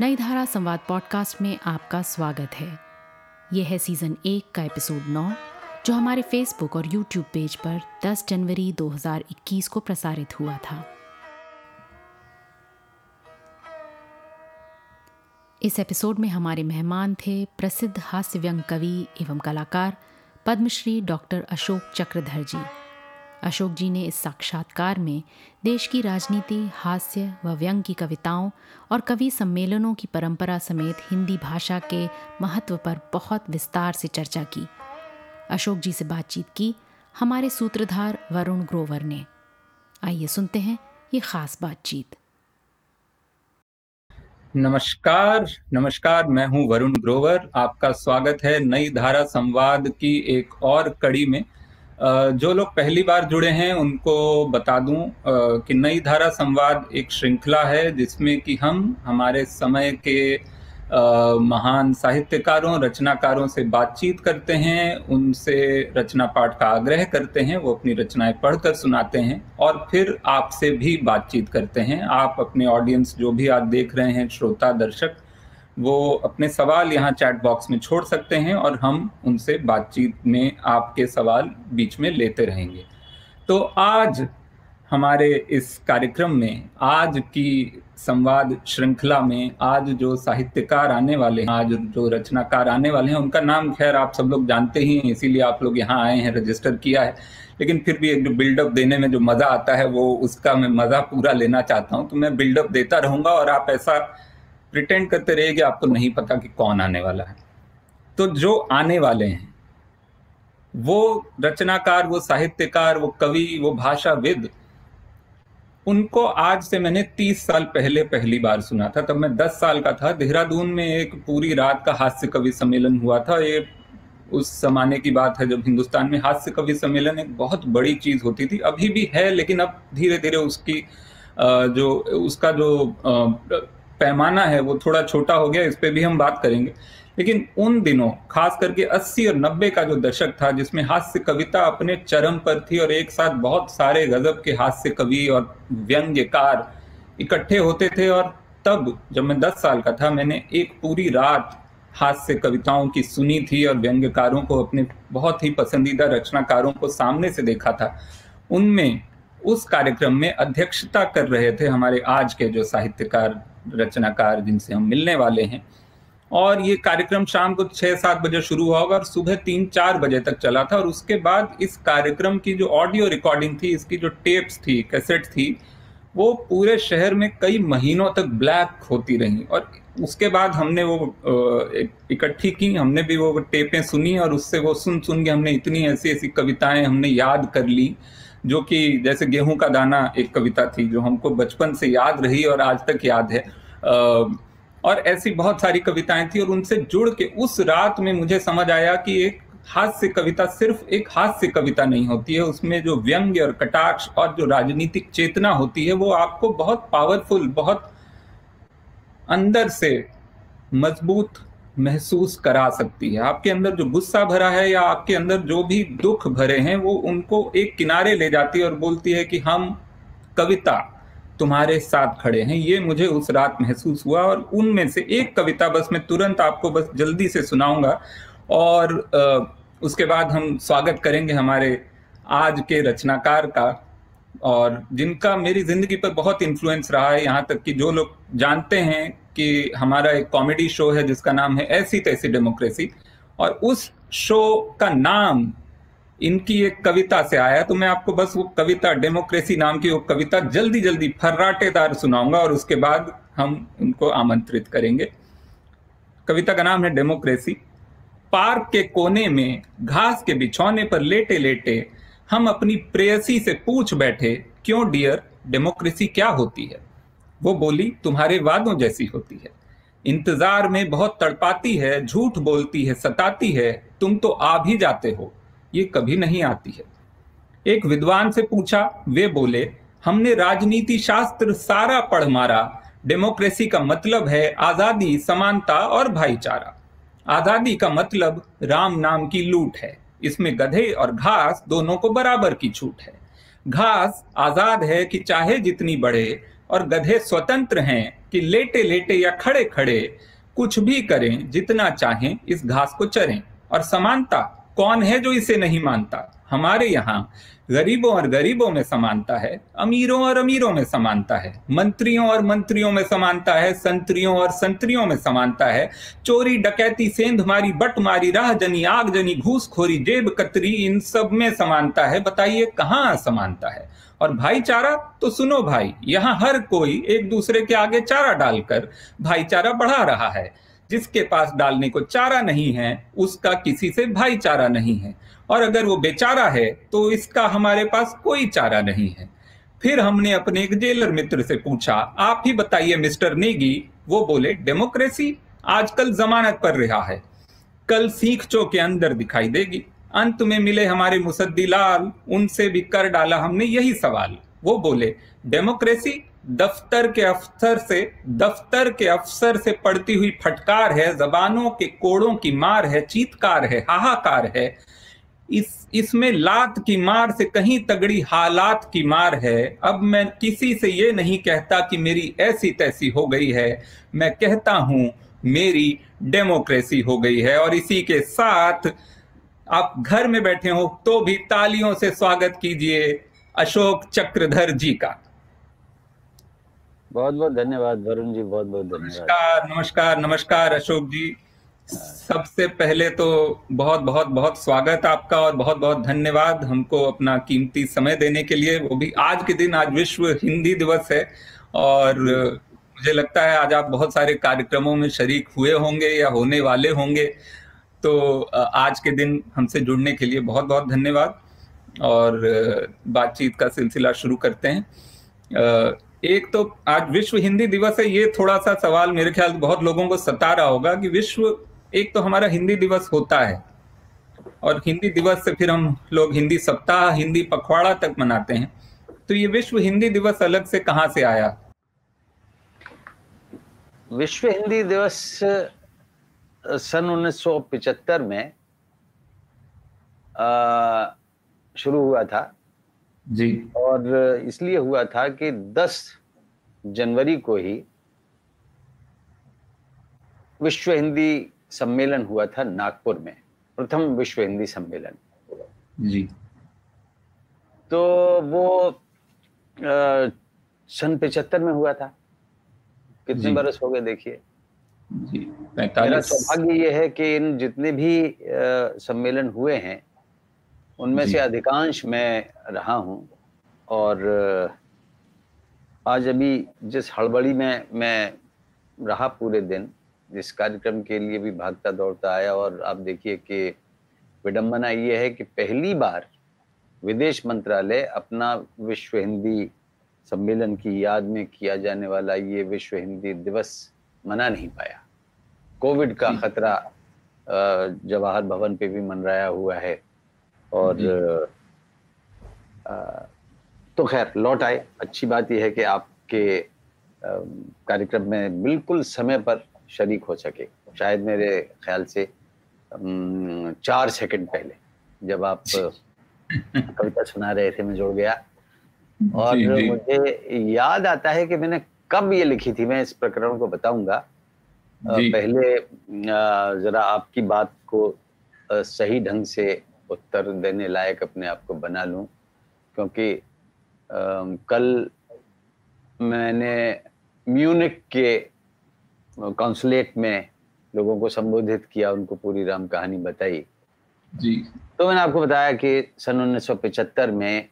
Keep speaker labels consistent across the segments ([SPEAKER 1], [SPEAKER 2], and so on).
[SPEAKER 1] नई धारा संवाद पॉडकास्ट में आपका स्वागत है। यह है सीज़न एक का एपिसोड नौ, जो हमारे फेसबुक और यूट्यूब पेज पर 10 जनवरी 2021 को प्रसारित हुआ था। इस एपिसोड में हमारे मेहमान थे प्रसिद्ध हास्य व्यंग कवि एवं कलाकार, पद्मश्री डॉक्टर अशोक चक्रधर जी। अशोक जी ने इस साक्षात्कार में देश की राजनीति, हास्य व व्यंग की कविताओं और कवि सम्मेलनों की परंपरा समेत हिंदी भाषा के महत्व पर बहुत विस्तार से चर्चा की। अशोक जी से बातचीत की हमारे सूत्रधार वरुण ग्रोवर ने। आइए सुनते हैं ये खास बातचीत।
[SPEAKER 2] नमस्कार नमस्कार, मैं हूँ वरुण ग्रोवर। आपका स्वागत है नई धारा संवाद की एक और कड़ी में। जो लोग पहली बार जुड़े हैं, उनको बता दूँ कि नई धारा संवाद एक श्रृंखला है, जिसमें कि हम हमारे समय के महान साहित्यकारों, रचनाकारों से बातचीत करते हैं, उनसे रचना पाठ का आग्रह करते हैं, वो अपनी रचनाएँ पढ़कर सुनाते हैं और फिर आपसे भी बातचीत करते हैं। आप अपने ऑडियंस जो भी आप देख रहे हैं, श्रोता, दर्शक वो अपने सवाल यहाँ चैट बॉक्स में छोड़ सकते हैं और हम उनसे बातचीत में आपके सवाल बीच में लेते रहेंगे। तो आज हमारे इस कार्यक्रम में, आज की संवाद श्रृंखला में, आज जो साहित्यकार आने वाले हैं, आज जो रचनाकार आने वाले हैं, उनका नाम खैर आप सब लोग जानते ही हैं, इसीलिए आप लोग यहाँ आए हैं रजिस्टर किया है। लेकिन फिर भी एक जो बिल्डअप देने में जो मज़ा आता है, वो उसका मैं मज़ा पूरा लेना चाहता हूँ तो मैं बिल्डअप देता रहूँगा और आप ऐसा प्रिटेंड करते रहे कि आपको नहीं पता कि कौन आने वाला है। तो जो आने वाले हैं, वो रचनाकार, वो साहित्यकार, वो कवि, वो भाषाविद, उनको आज से मैंने तीस साल पहले पहली बार सुना था। तब मैं दस साल का था। देहरादून में एक पूरी रात का हास्य कवि सम्मेलन हुआ था। ये उस जमाने की बात है जब हिंदुस्तान में हास्य कवि सम्मेलन एक बहुत बड़ी चीज़ होती थी। अभी भी है, लेकिन अब धीरे धीरे उसकी जो, उसका जो पैमाना है, वो थोड़ा छोटा हो गया, इस पर भी हम बात करेंगे। लेकिन उन दिनों, खास करके 80 और 90 का जो दशक था, जिसमें हास्य कविता अपने चरम पर थी और एक साथ बहुत सारे गजब के हास्य कवि और व्यंग्यकार इकट्ठे होते थे और तब, जब मैं 10 साल का था, मैंने एक पूरी रात हास्य कविताओं की सुनी थी और व्यंग्यकारों को अपने बहुत ही पसंदीदा रचनाकारों को सामने से देखा था। उनमें, उस कार्यक्रम में अध्यक्षता कर रहे थे हमारे आज के जो साहित्यकार रचनाकार जिनसे हम मिलने वाले हैं। और ये कार्यक्रम शाम को छः सात बजे शुरू हुआ होगा और सुबह तीन चार बजे तक चला था। और उसके बाद इस कार्यक्रम की जो ऑडियो रिकॉर्डिंग थी, इसकी जो टेप्स थी, कैसेट थी, वो पूरे शहर में कई महीनों तक ब्लैक होती रही। और उसके बाद हमने वो इकट्ठी की, हमने भी वो टेपें सुनी और उससे वो सुन सुन के हमने इतनी ऐसी ऐसी कविताएँ हमने याद कर ली। जो कि जैसे गेहूँ का दाना एक कविता थी जो हमको बचपन से याद रही और आज तक याद है। और ऐसी बहुत सारी कविताएँ थी और उनसे जुड़ के उस रात में मुझे समझ आया कि एक हास्य कविता सिर्फ़ एक हास्य कविता नहीं होती है। उसमें जो व्यंग्य और कटाक्ष और जो राजनीतिक चेतना होती है वो आपको बहुत पावरफुल बहुत अंदर से मज़बूत महसूस करा सकती है। आपके अंदर जो गुस्सा भरा है या आपके अंदर जो भी दुख भरे हैं, वो उनको एक किनारे ले जाती है और बोलती है कि हम कविता तुम्हारे साथ खड़े हैं। ये मुझे उस रात महसूस हुआ और उनमें से एक कविता बस मैं तुरंत आपको बस जल्दी से सुनाऊँगा और उसके बाद हम स्वागत करेंगे हमारे आज के रचनाकार का और जिनका मेरी ज़िंदगी पर बहुत इन्फ्लुएंस रहा है। यहाँ तक कि जो लोग जानते हैं कि हमारा एक कॉमेडी शो है जिसका नाम है ऐसी तैसी डेमोक्रेसी और उस शो का नाम, इनकी एक कविता से आया तो मैं आपको बस वो कविता डेमोक्रेसी नाम की वो कविता जल्दी जल्दी फर्राटेदार सुनाऊँगा और उसके बाद हम उनको आमंत्रित करेंगे। कविता का नाम है डेमोक्रेसी पार्क के कोने में, घास के बिछौने पर लेटे लेटे हम अपनी प्रेयसी से पूछ बैठे, क्यों डियर डेमोक्रेसी क्या होती है? वो बोली, तुम्हारे वादों जैसी होती है। इंतज़ार में बहुत तड़पाती है, झूठ बोलती है, सताती है। तुम तो आ भी जाते हो। ये कभी नहीं आती है। एक विद्वान से पूछा, वे बोले, हमने राजनीति शास्त्र सारा पढ़ मारा। डेमोक्रेसी का मतलब है आज़ादी, समानता और भाईचारा। आज़ादी का मतलब राम नाम की लूट है। इसमें गधे और घास दोनों को बराबर की छूट है। घास आज़ाद है कि चाहे जितनी बढ़े और गधे स्वतंत्र हैं कि लेटे लेटे या खड़े खड़े कुछ भी करें, जितना चाहें, इस घास को चरें। और समानता कौन है जो इसे नहीं मानता? हमारे यहाँ गरीबों और गरीबों में समानता है, अमीरों और अमीरों में समानता है, मंत्रियों और मंत्रियों में समानता है, संतरियों और संतरियों में समानता है। चोरी, डकैती सेंध मारी बट मारी राह जनी आग जनी घूसखोरी, जेब कतरी, इन सब में समानता है। बताइए कहाँ समानता है? और भाईचारा तो सुनो भाई, यहाँ हर कोई एक दूसरे के आगे चारा डालकर भाईचारा बढ़ा रहा है। जिसके पास डालने को चारा नहीं है, उसका किसी से भाईचारा नहीं है। और अगर वो बेचारा है तो इसका हमारे पास कोई चारा नहीं है। फिर हमने अपने एक जेलर मित्र से पूछा, आप ही बताइए मिस्टर नेगी। वो बोले, डेमोक्रेसी आजकल जमानत पर रहा है। कल सीख चो के अंदर दिखाई देगी। अंत में मिले हमारे मुसद्दी लाल उनसे भी कर डाला हमने यही सवाल। वो बोले, डेमोक्रेसी दफ्तर के अफसर से, दफ्तर के अफसर से पड़ती हुई फटकार है, जबानों के कोड़ों की मार है, चीतकार है, हाहाकार है। इस, इसमें लात की मार से कहीं तगड़ी हालात की मार है। अब मैं किसी से ये नहीं कहता कि मेरी ऐसी तैसी हो गई है। मैं कहता हूँ, मेरी डेमोक्रेसी हो गई है और इसी के साथ आप घर में बैठे हो तो भी तालियों से स्वागत कीजिए अशोक चक्रधर जी का।
[SPEAKER 3] बहुत बहुत धन्यवाद वरुण जी बहुत बहुत धन्यवाद।
[SPEAKER 2] नमस्कार नमस्कार नमस्कार अशोक जी। सबसे पहले तो बहुत बहुत बहुत स्वागत आपका और बहुत बहुत धन्यवाद हमको अपना कीमती समय देने के लिए। वो भी आज के दिन आज विश्व हिंदी दिवस है और मुझे लगता है आज आप बहुत सारे कार्यक्रमों में शरीक हुए होंगे या होने वाले होंगे। तो आज के दिन हमसे जुड़ने के लिए बहुत बहुत धन्यवाद और बातचीत का सिलसिला शुरू करते हैं। एक तो आज विश्व हिंदी दिवस है, ये थोड़ा सा सवाल मेरे ख्याल बहुत लोगों को सता रहा होगा कि विश्व एक तो हमारा हिंदी दिवस होता है और हिंदी दिवस से फिर हम लोग हिंदी सप्ताह, हिंदी पखवाड़ा तक मनाते हैं। तो ये विश्व हिंदी दिवस अलग से कहाँ से आया?
[SPEAKER 3] विश्व हिंदी दिवस सन 1975 में शुरू हुआ था।
[SPEAKER 2] जी।
[SPEAKER 3] और इसलिए हुआ था कि 10 जनवरी को ही विश्व हिंदी सम्मेलन हुआ था नागपुर में प्रथम विश्व हिंदी सम्मेलन।
[SPEAKER 2] जी।
[SPEAKER 3] तो वो सन पिछहत्तर में हुआ था। कितने बरस हो गए देखिए? मेरा सौभाग्य ये है कि इन जितने भी सम्मेलन हुए हैं उनमें से अधिकांश मैं रहा हूँ और आज अभी जिस हड़बड़ी में मैं रहा पूरे दिन इस कार्यक्रम के लिए भी भागता दौड़ता आया और आप देखिए कि विडंबना ये है कि पहली बार विदेश मंत्रालय अपना विश्व हिंदी सम्मेलन की याद में किया जाने वाला ये विश्व हिंदी दिवस मना नहीं पाया। कोविड का खतरा जवाहर भवन पे भी मनराया हुआ है। और तो खैर लौट आए। अच्छी बात यह है कि आपके कार्यक्रम में बिल्कुल समय पर शरीक हो सके। शायद मेरे ख्याल से चार सेकंड पहले जब आप कविता सुना रहे थे मैं जुड़ गया। और मुझे याद आता है कि मैंने कब ये लिखी थी मैं इस प्रकरण को बताऊँगा। पहले जरा आपकी बात को सही ढंग से उत्तर देने लायक अपने आप को बना लूँ क्योंकि कल मैंने म्यूनिक के कॉन्सुलेट में लोगों को संबोधित किया उनको पूरी राम कहानी बताई।
[SPEAKER 2] जी।
[SPEAKER 3] तो मैंने आपको बताया कि सन 1975 में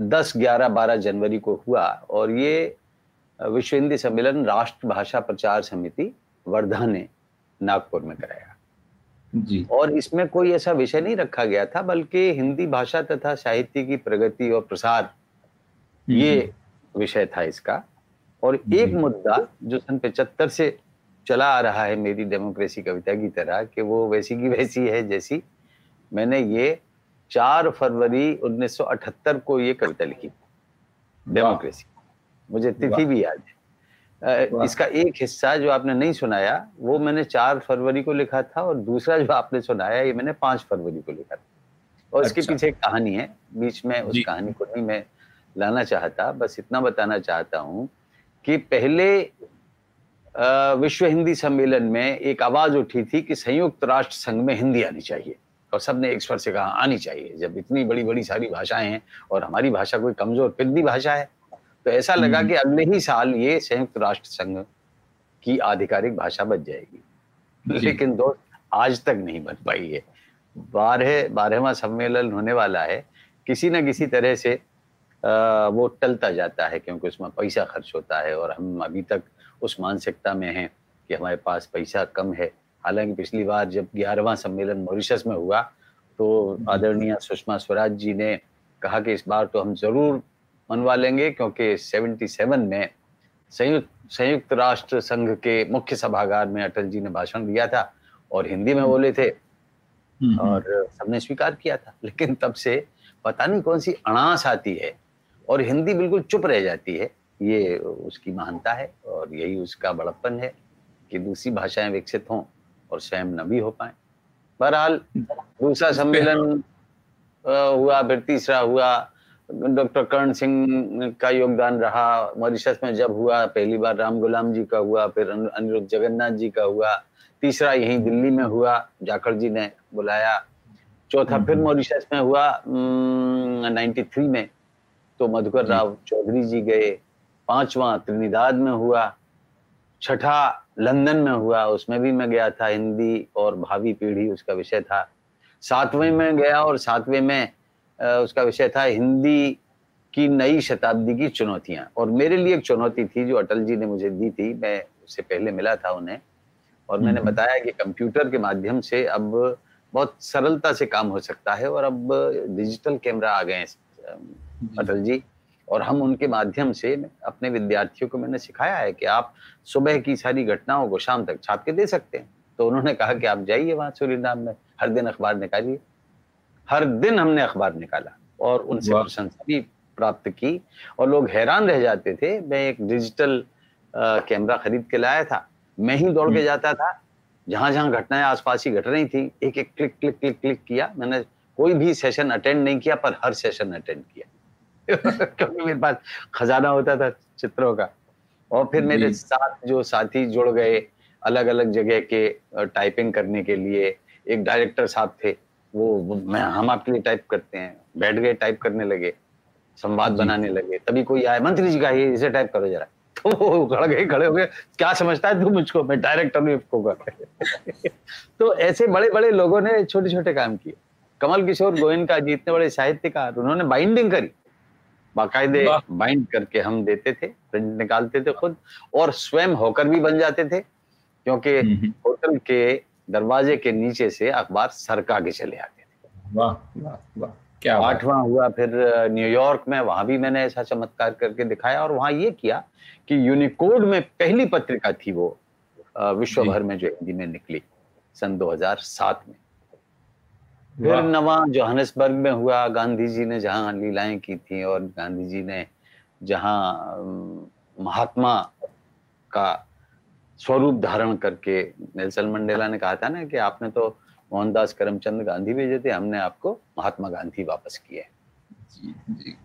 [SPEAKER 3] 10, 11, 12 जनवरी को हुआ और ये विश्व हिंदी सम्मेलन राष्ट्र भाषा प्रचार समिति वर्धा ने नागपुर में कराया।
[SPEAKER 2] जी।
[SPEAKER 3] और इसमें कोई ऐसा विषय नहीं रखा गया था बल्कि हिंदी भाषा तथा साहित्य की प्रगति और प्रसार ये विषय था इसका। और एक मुद्दा जो सन पचहत्तर से चला आ रहा है मेरी डेमोक्रेसी कविता की तरह कि वो वैसी की वैसी है जैसी मैंने ये चार फरवरी 1978 को ये कविता लिखी डेमोक्रेसी मुझे तिथि भी याद है। इसका एक हिस्सा जो आपने नहीं सुनाया वो मैंने चार फरवरी को लिखा था और दूसरा जो आपने सुनाया ये मैंने पाँच फरवरी को लिखा था। और इसके अच्छा। पीछे एक कहानी है बीच में उस कहानी को नहीं मैं लाना चाहता बस इतना बताना चाहता हूँ कि पहले विश्व हिंदी सम्मेलन में एक आवाज़ उठी थी कि संयुक्त राष्ट्र संघ में हिंदी आनी चाहिए। और सबने एक स्वर से कहा आनी चाहिए। जब इतनी बड़ी बड़ी सारी भाषाएँ हैं और हमारी भाषा कोई कमज़ोर फिर भाषा है तो ऐसा लगा हम्म। कि अगले ही साल ये संयुक्त राष्ट्र संघ की आधिकारिक भाषा बन जाएगी। लेकिन दोस्त आज तक नहीं बन पाई है। बारह बारहवा सम्मेलन होने वाला है। किसी न किसी तरह से आ, वो टलता जाता है क्योंकि उसमें पैसा खर्च होता है और हम अभी तक उस मानसिकता में हैं कि हमारे पास पैसा कम है। हालाँकि पिछली बार जब ग्यारहवा सम्मेलन मॉरिशस में हुआ तो आदरणीय सुषमा स्वराज जी ने कहा कि इस बार तो हम ज़रूर मनवा लेंगे क्योंकि 77 में संयुक्त संयुक्त राष्ट्र संघ के मुख्य सभागार में अटल जी ने भाषण दिया था और हिंदी में बोले थे हम्म, हम्म। और सबने स्वीकार किया था। लेकिन तब से पता नहीं कौन सी अणास आती है और हिंदी बिल्कुल चुप रह जाती है। ये उसकी महानता है और यही उसका बड़प्पन है कि दूसरी भाषाएँ विकसित हों और स्वयं न भी हो पाए। बहरहाल दूसरा सम्मेलन हुआ फिर तीसरा हुआ डॉक्टर कर्ण सिंह का योगदान रहा मॉरिशस में जब हुआ पहली बार राम गुलाम जी का हुआ फिर अनिरुद्ध जगन्नाथ जी का हुआ तीसरा यहीं दिल्ली में हुआ जाखड़ जी ने बुलाया। चौथा फिर हम्म। मॉरिशस में हुआ नाइन्टी थ्री में तो मधुकर राव चौधरी जी गए। पांचवा त्रिनिदाद में हुआ छठा लंदन में हुआ उसमें भी मैं गया था हिंदी और भावी पीढ़ी उसका विषय था। सातवें में गया और सातवें में उसका विषय था हिंदी की नई शताब्दी की चुनौतियाँ। और मेरे लिए एक चुनौती थी जो अटल जी ने मुझे दी थी मैं उससे पहले मिला था उन्हें। और मैंने हम्म। बताया कि कंप्यूटर के माध्यम से अब बहुत सरलता से काम हो सकता है और अब डिजिटल कैमरा आ गए हैं अटल जी। और हम उनके माध्यम से अपने विद्यार्थियों को मैंने सिखाया है कि आप सुबह की सारी घटनाओं को शाम तक छाप के दे सकते हैं। तो उन्होंने कहा कि आप जाइए वहाँ सूर्यनाम में हर दिन अखबार निकालिए। हर दिन हमने अखबार निकाला और उनसे प्रशंसा भी प्राप्त की। और लोग हैरान रह जाते थे मैं एक डिजिटल कैमरा खरीद के लाया था। मैं ही दौड़ के हम्म। जाता था। जहाँ जहाँ घटनाएँ आसपास ही घट रही थी एक एक क्लिक क्लिक क्लिक क्लिक किया। मैंने कोई भी सेशन अटेंड नहीं किया पर हर सेशन अटेंड किया। क्योंकि मेरे पास खजाना होता था चित्रों का। और फिर मेरे साथ जो साथी जुड़ गए अलग अलग जगह के टाइपिंग करने के लिए एक डायरेक्टर साहब थे वो मैं हम आपके लिए टाइप करते हैं। बैठ गए टाइप करने लगे संवाद बनाने लगे। तभी कोई आया मंत्री जी का ये इसे टाइप करो जरा। तो वो खड़ गए खड़े हो गए। क्या समझता है तू मुझको? मैं डायरेक्टर हूँ इसको कर तो ऐसे बड़े बड़े लोगों ने छोटे छोटे काम किए। कमल किशोर गोयनका जी इतने बड़े साहित्यकार उन्होंने बाइंडिंग करी। बाकायदे बाइंड करके हम देते थे प्रिंट निकालते थे खुद और स्वयं होकर भी बन जाते थे क्योंकि हम्म, हम्म। होटल के दरवाजे के नीचे से अखबार सरका के चले आते थे।
[SPEAKER 2] वाह वाह वाह क्या
[SPEAKER 3] आठवां हुआ फिर न्यूयॉर्क में वहाँ भी मैंने ऐसा चमत्कार करके दिखाया और वहाँ ये किया कि यूनिकोड में पहली पत्रिका थी वो विश्व भर में जो हिंदी में निकली सन 2007 में। फिर नवा जोहानसबर्ग में हुआ गांधी जी ने जहाँ लीलाएँ की थी और गांधी जी ने जहाँ महात्मा का स्वरूप धारण करके नेल्सन मंडेला ने कहा था ना कि आपने तो मोहनदास करमचंद गांधी भेजे थे हमने आपको महात्मा गांधी वापस किए।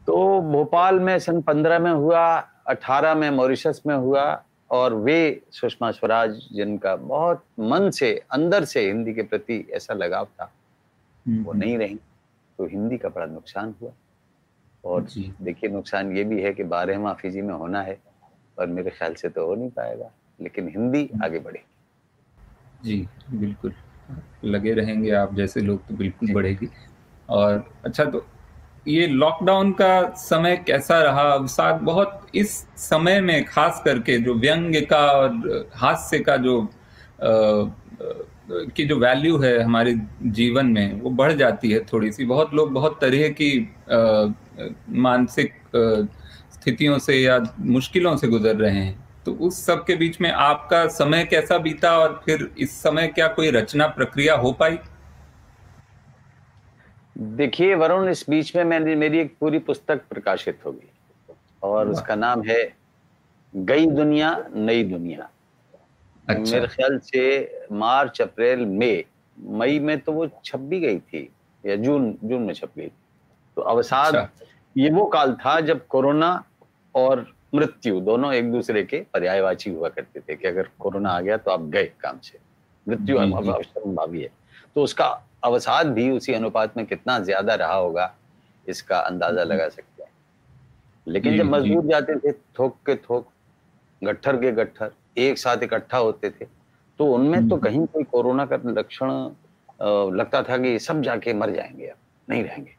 [SPEAKER 3] तो भोपाल में सन पंद्रह में हुआ अठारह में मॉरिशस में हुआ और वे सुषमा स्वराज जिनका बहुत मन से अंदर से हिंदी के प्रति ऐसा लगाव था वो हम्म। नहीं रही। तो हिंदी का बड़ा नुकसान हुआ। और देखिए नुकसान ये भी है कि बारहवा फिजी में होना है और मेरे ख्याल से तो हो नहीं पाएगा। लेकिन हिंदी आगे बढ़ेगी
[SPEAKER 2] जी बिल्कुल। लगे रहेंगे आप जैसे लोग तो बिल्कुल बढ़ेगी। और अच्छा तो ये लॉकडाउन का समय कैसा रहा? साथ बहुत इस समय में खास करके जो व्यंग्य का और हास्य का जो आ, की जो वैल्यू है हमारे जीवन में वो बढ़ जाती है थोड़ी सी बहुत लोग बहुत तरह की मानसिक स्थितियों से या मुश्किलों से गुजर रहे हैं। तो उस सब के बीच में आपका समय कैसा बीता और फिर इस समय क्या कोई रचना प्रक्रिया हो पाई
[SPEAKER 3] देखिए वरुण इस बीच में मैंने मेरी एक पूरी पुस्तक प्रकाशित होगी और उसका नाम है गई दुनिया नई दुनिया अच्छा। मेरे ख्याल से मार्च अप्रैल मई मई में तो वो छप भी गई थी या जून जून में छप गई तो अवसाद अच्छा। ये वो काल था जब कोरोना और मृत्यु दोनों एक दूसरे के पर्यायवाची हुआ करते थे कि अगर कोरोना आ गया तो आप गए काम से। मृत्यु भावी है। तो उसका अवसाद भी उसी अनुपात में कितना ज़्यादा रहा होगा इसका अंदाज़ा लगा सकते हैं। लेकिन जब मजदूर जाते थे थोक के थोक गट्ठर के गट्ठर एक साथ इकट्ठा होते थे तो उनमें तो कहीं कोई कोरोना का लक्षण लगता था कि सब जाके मर जाएँगे अब नहीं रहेंगे।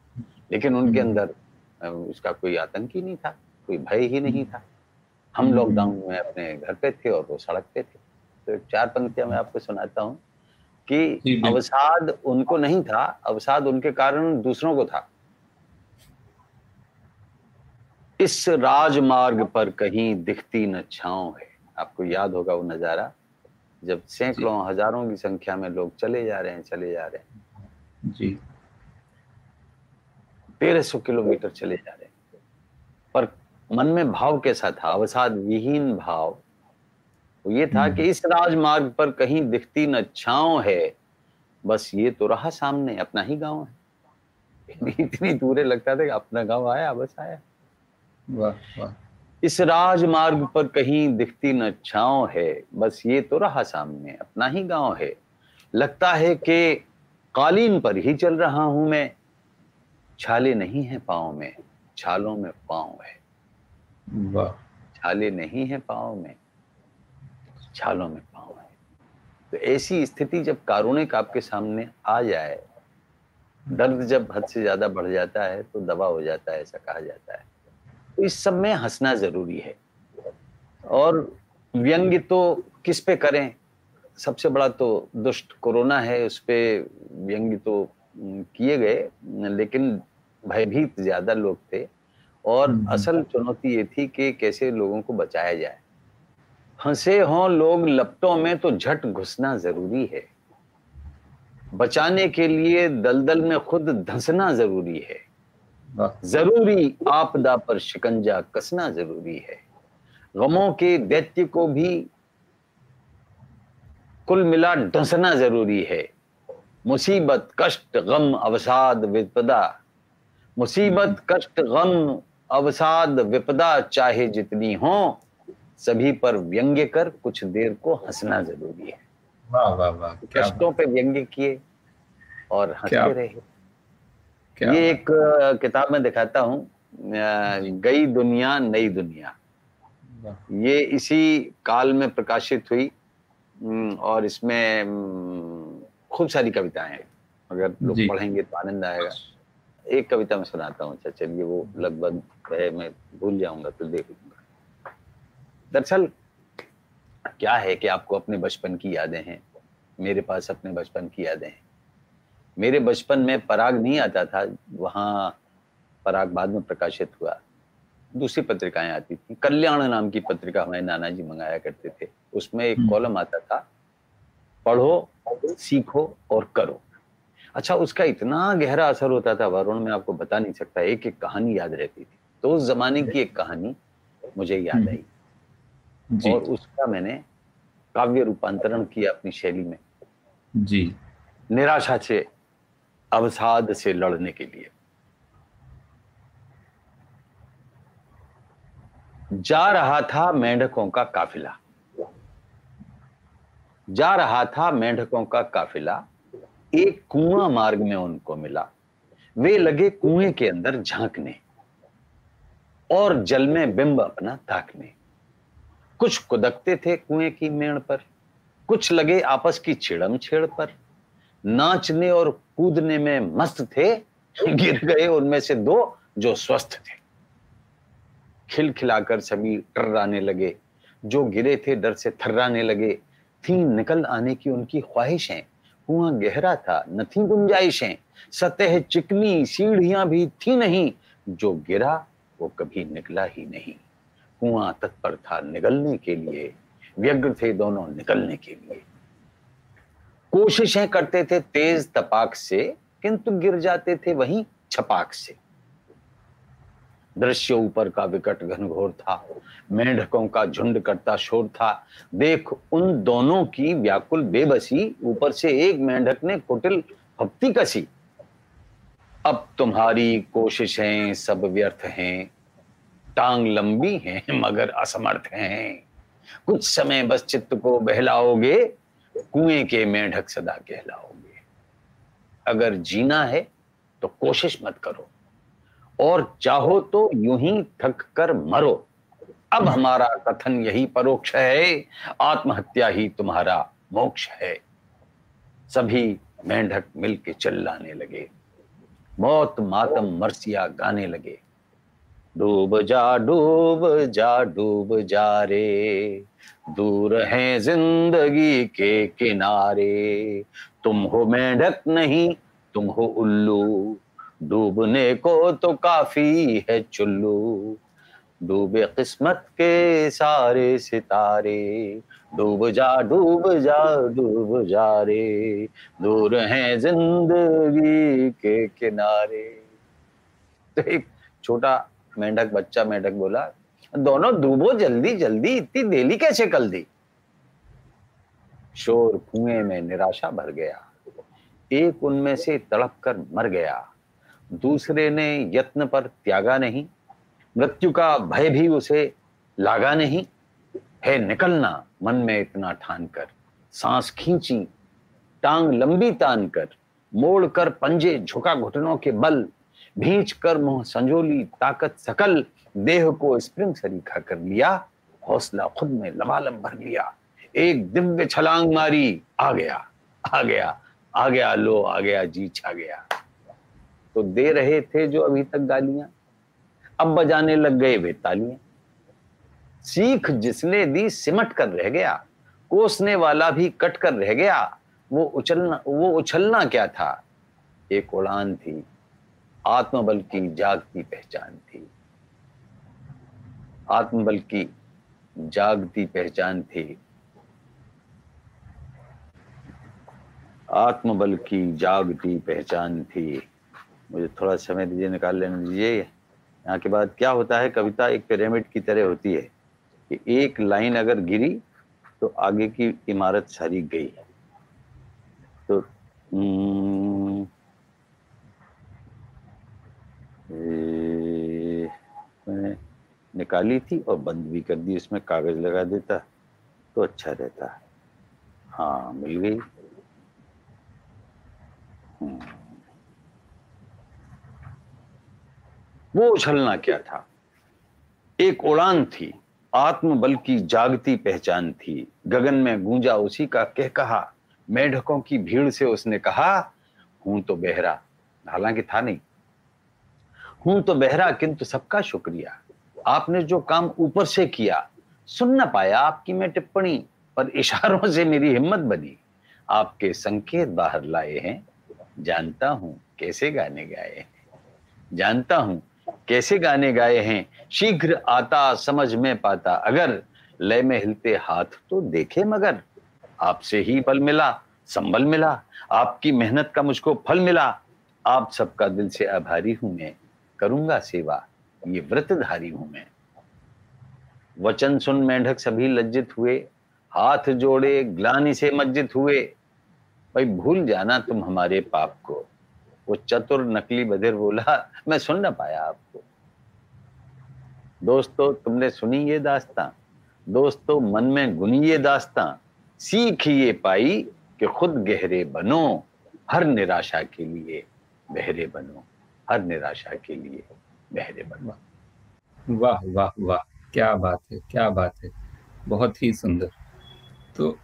[SPEAKER 3] लेकिन उनके अंदर उसका कोई आतंक ही नहीं था। कोई भय ही नहीं था। हम लॉकडाउन में अपने घर पे थे और वो सड़क पे थे। तो चार पंक्तियाँ मैं आपको सुनाता हूँ कि अवसाद उनको नहीं था अवसाद उनके कारण दूसरों को था। इस राजमार्ग पर कहीं दिखती न छाओ है। आपको याद होगा वो नज़ारा जब सैकड़ों हज़ारों की संख्या में लोग चले जा रहे हैं चले जा रहे हैं। जी। तेरह सौ किलोमीटर चले जा रहे हैं। मन में भाव कैसा था अवसाद विहीन भाव। वो ये था कि इस राजमार्ग पर कहीं दिखती न छाओ है बस ये तो रहा सामने अपना ही गाँव है। इतनी दूरे लगता था कि अपना गाँव आया बस आया। वाह वाह। इस राजमार्ग पर कहीं दिखती न छाओ है बस ये तो रहा सामने अपना ही गाँव है। लगता है कि कालीन पर ही चल रहा हूँ मैं छाले नहीं है पाओ में छालों में पाओ है। छाले नहीं है पाओ में, छालों में पाओ है। तो ऐसी स्थिति जब कारुणिक आपके सामने आ जाए, दर्द जब हद से ज़्यादा बढ़ जाता है तो दवा हो जाता है, ऐसा कहा जाता है। तो इस सब में हंसना ज़रूरी है। और व्यंग्य तो किस पे करें? सबसे बड़ा तो दुष्ट कोरोना है, उस पर व्यंग्य तो किए गए, लेकिन भयभीत ज़्यादा लोग थे। और हम्म, हम्म। असल चुनौती ये थी कि कैसे लोगों को बचाया जाए। हंसे हों लोग लपटों में तो झट घुसना ज़रूरी है। बचाने के लिए दलदल में खुद धंसना ज़रूरी है। ज़रूरी आपदा पर शिकंजा कसना ज़रूरी है। गमों के दैत्य को भी कुल मिला डसना ज़रूरी है। मुसीबत कष्ट गम अवसाद विपदा। मुसीबत कष्ट गम अवसाद विपदा चाहे जितनी हो सभी पर व्यंग्य कर कुछ देर को हंसना ज़रूरी है। वाह वाह वाह कष्टों पे व्यंग्य किए और हँसते रहे। क्या ये एक किताब में दिखाता हूँ गई दुनिया नई दुनिया। ये इसी काल में प्रकाशित हुई और इसमें खूब सारी कविताएँ हैं। अगर लोग पढ़ेंगे तो आनंद आएगा। एक कविता मैं सुनाता हूँ अच्छा चलिए वो लगभग है मैं भूल जाऊँगा तो देख लूँगा दरअसल क्या है कि आपको अपने बचपन की यादें हैं? मेरे पास अपने बचपन की यादें हैं। मेरे बचपन में पराग नहीं आता था वहाँ पराग बाद में प्रकाशित हुआ। दूसरी पत्रिकाएँ आती थी। कल्याण नाम की पत्रिका हमारे नाना जी मंगाया करते थे। उसमें एक हम्म। कॉलम आता था पढ़ो सीखो और करो। अच्छा उसका इतना गहरा असर होता था वरुण में आपको बता नहीं सकता एक एक कहानी याद रहती थी। तो उस जमाने की एक कहानी मुझे याद हम्म। आई। और उसका मैंने काव्य रूपांतरण किया अपनी शैली में। जी। निराशा से अवसाद से लड़ने के लिए। जा रहा था मेंढकों का काफिला। जा रहा था मेंढकों का काफिला। एक कुआँ मार्ग में उनको मिला। वे लगे कुएँ के अंदर झांकने और जल में बिंब अपना ताकने। कुछ कुदकते थे कुएँ की मेड़ पर, कुछ लगे आपस की छिड़म छेड़ पर। नाचने और कूदने में मस्त थे, गिर गए उनमें से दो जो स्वस्थ थे। खिलखिलाकर सभी टर्राने लगे, जो गिरे थे डर से थर्राने लगे। थी निकल आने की उनकी ख्वाहिशें। कुआँ गहरा था, न थी गुंजाइशें। सतह चिकनी, सीढ़ियाँ भी थी नहीं। जो गिरा, वो कभी निकला ही नहीं। कुआँ तत्पर था निकलने के लिए। व्यग्र थे दोनों निकलने के लिए। कोशिशें करते थे तेज तपाक से, किंतु गिर जाते थे वहीं छपाक से। दृश्य ऊपर का विकट घनघोर था, मेंढकों का झुंड करता शोर था। देख, उन दोनों की व्याकुल बेबसी ऊपर से एक मेंढक ने कुटिल भक्ति कसी। अब तुम्हारी कोशिशें सब व्यर्थ हैं, टांग लंबी है, मगर असमर्थ हैं। कुछ समय बस चित्त को बहलाओगे, कुएँ के मेढक सदा कहलाओगे। अगर जीना है तो कोशिश मत करो। और चाहो तो यूँ ही थक कर मरो। अब हमारा कथन यही परोक्ष है, आत्महत्या ही तुम्हारा मोक्ष है। सभी मेंढक मिलके चिल्लाने लगे, मौत मातम मरसिया गाने लगे। डूब जा डूब जा डूब जा रे, दूर है ज़िंदगी के किनारे। तुम हो मेंढक नहीं, तुम हो उल्लू डूबने को तो काफ़ी है चुल्लू। डूबे किस्मत के सारे सितारे, डूब जा डूब जा डूब जा रे। दूर हैं ज़िंदगी के किनारे। तो एक छोटा मेंढक, बच्चा मेंढक बोला, दोनों डूबो जल्दी जल्दी, इतनी देली कैसे कल दी? शोर कुएँ में निराशा भर गया। एक उनमें से तड़प कर मर गया। दूसरे ने यत्न पर त्यागा नहीं, मृत्यु का भय भी उसे लागा नहीं। है निकलना, मन में इतना ठान कर सांस खींची, टांग लंबी तान कर, मोड़ कर पंजे झुका घुटनों के बल, भींच कर मुँह संजोली, ताकत सकल, देह को स्प्रिंग सरीखा कर लिया, हौसला खुद में लबालब भर लिया। एक दिव्य छलांग मारी, आ गया आ गया आ गया, लो, आ गया, जी छा गया। तो दे रहे थे जो अभी तक गालियाँ। अब बजाने लग गए वे तालियाँ। सीख जिसने दी, सिमट कर रह गया। कोसने वाला भी कट कर रह गया। वो उछलना वो उछलना क्या था? एक उड़ान थी। आत्मबल की जागती पहचान थी। आत्मबल की जागती पहचान थी। आत्मबल की जागती पहचान थी। मुझे थोड़ा समय दीजिए, निकाल लेने दीजिए। यहाँ के बाद क्या होता है, कविता एक पिरामिड की तरह होती है कि एक लाइन अगर गिरी तो आगे की इमारत सारी गई। तो मैंने निकाली थी और बंद भी कर दी उसमें कागज़ लगा देता तो अच्छा रहता। हाँ मिल गई। हम्म। वो उछलना क्या था? एक उड़ान थी, आत्मबल की जागती पहचान थी। गगन में गूंजा उसी का कह कहा, मेढकों की भीड़ से उसने कहा, हूँ तो बहरा। हालाँकि था नहीं। हूँ तो बहरा, किंतु सबका शुक्रिया। आपने जो काम ऊपर से किया, सुन न पाया आपकी मैं टिप्पणी, पर इशारों से मेरी हिम्मत बनी। आपके संकेत बाहर लाए हैं, जानता हूँ कैसे गाने गाए हैं। जानता हूँ कैसे गाने गाए हैं? शीघ्र आता, समझ में पाता। अगर लय में हिलते हाथ तो देखे मगर। आपसे ही बल मिला, संबल मिला। आपकी मेहनत का मुझको फल मिला। आप सबका दिल से आभारी हूँ मैं। करूँगा सेवा। ये व्रतधारी हूँ मैं। वचन सुन मेंढक सभी लज्जित हुए। हाथ जोड़े, ग्लानी से मज्जित हुए। भाई भूल जाना तुम हमारे पाप को। वो चतुर नकली बधिर बोला, मैं सुन ना पाया आपको। दोस्तों, तुमने सुनी ये दास्तां? दोस्तों, मन में गुनी ये दास्तां? सीख ये पाई कि खुद गहरे बनो, हर निराशा के लिए बहरे बनो, हर निराशा के लिए बहरे बनो।
[SPEAKER 2] वाह वाह वाह, क्या बात है, क्या बात है, बहुत ही सुंदर। तो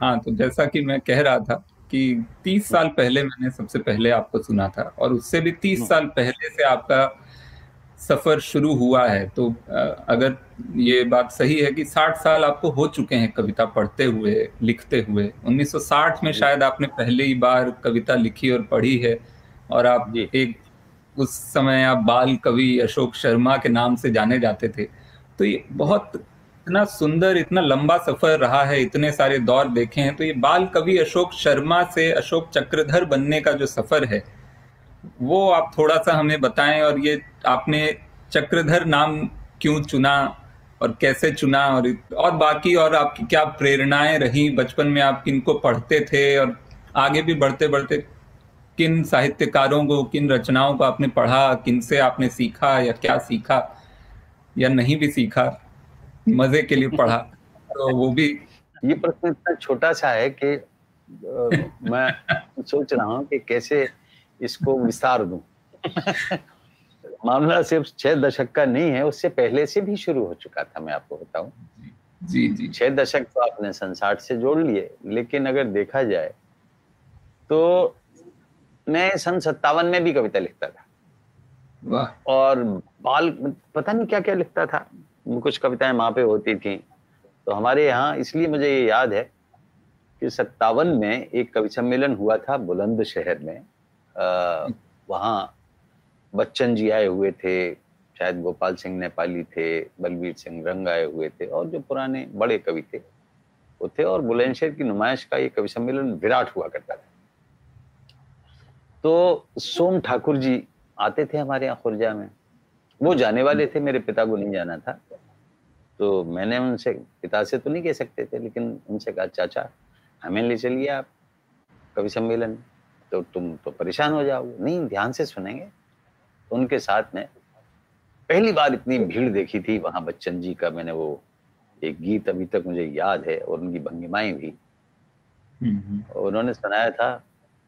[SPEAKER 2] हाँ तो जैसा कि मैं कह रहा था कि तीस साल पहले मैंने सबसे पहले आपको सुना था और उससे भी तीस साल पहले से आपका सफ़र शुरू हुआ है। तो अगर ये बात सही है कि 60 साल आपको हो चुके हैं कविता पढ़ते हुए लिखते हुए 1960 में शायद आपने पहली बार कविता लिखी और पढ़ी है और आप एक उस समय आप बाल कवि अशोक शर्मा के नाम से जाने जाते थे। तो ये बहुत इतना सुंदर, इतना लंबा सफ़र रहा है, इतने सारे दौर देखे हैं तो ये बाल कवि अशोक शर्मा से अशोक चक्रधर बनने का जो सफ़र है, वो आप थोड़ा सा हमें बताएँ और ये आपने चक्रधर नाम क्यों चुना और कैसे चुना और और बाकी और आपकी क्या प्रेरणाएँ रही? बचपन में आप किनको पढ़ते थे और आगे भी बढ़ते बढ़ते किन साहित्यकारों को, किन रचनाओं को आपने पढ़ा किन से आपने सीखा या क्या सीखा या नहीं भी सीखा? मज़े के लिए पढ़ा तो वो भी
[SPEAKER 3] ये प्रश्न इतना छोटा सा है कि मैं सोच रहा हूँ कि कैसे इसको विस्तार दूँ। मामला सिर्फ़ छह दशक का नहीं है उससे पहले से भी शुरू हो चुका था मैं आपको बताऊँ।
[SPEAKER 2] जी जी।
[SPEAKER 3] छह दशक तो आपने सन साठ से जोड़ लिए लेकिन अगर देखा जाए तो मैं सन सत्तावन में भी कविता लिखता था।
[SPEAKER 2] वाह।
[SPEAKER 3] और बाल पता नहीं क्या क्या लिखता था। कुछ कविताएँ वहाँ पे होती थी। तो हमारे यहाँ इसलिए मुझे ये याद है कि सत्तावन में एक कवि सम्मेलन हुआ था बुलंद शहर में। वहाँ बच्चन जी आए हुए थे, शायद गोपाल सिंह नेपाली थे बलबीर सिंह रंग आए हुए थे और जो पुराने बड़े कवि थे, वो थे और बुलंदशहर की नुमाइश का ये कवि सम्मेलन विराट हुआ करता था। तो सोम ठाकुर जी आते थे हमारे यहाँ खुर्जा में। वो जाने वाले थे मेरे पिता को नहीं जाना था। तो मैंने उनसे पिता से तो नहीं कह सकते थे लेकिन उनसे कहा चाचा हमें ले चलिए आप कवि सम्मेलन। तो तुम तो परेशान हो जाओगे। नहीं ध्यान से सुनेंगे। तो उनके साथ में पहली बार इतनी भीड़ देखी थी वहाँ बच्चन जी का मैंने वो एक गीत अभी तक मुझे याद है और उनकी भंगिमाएँ भी। उन्होंने सुनाया था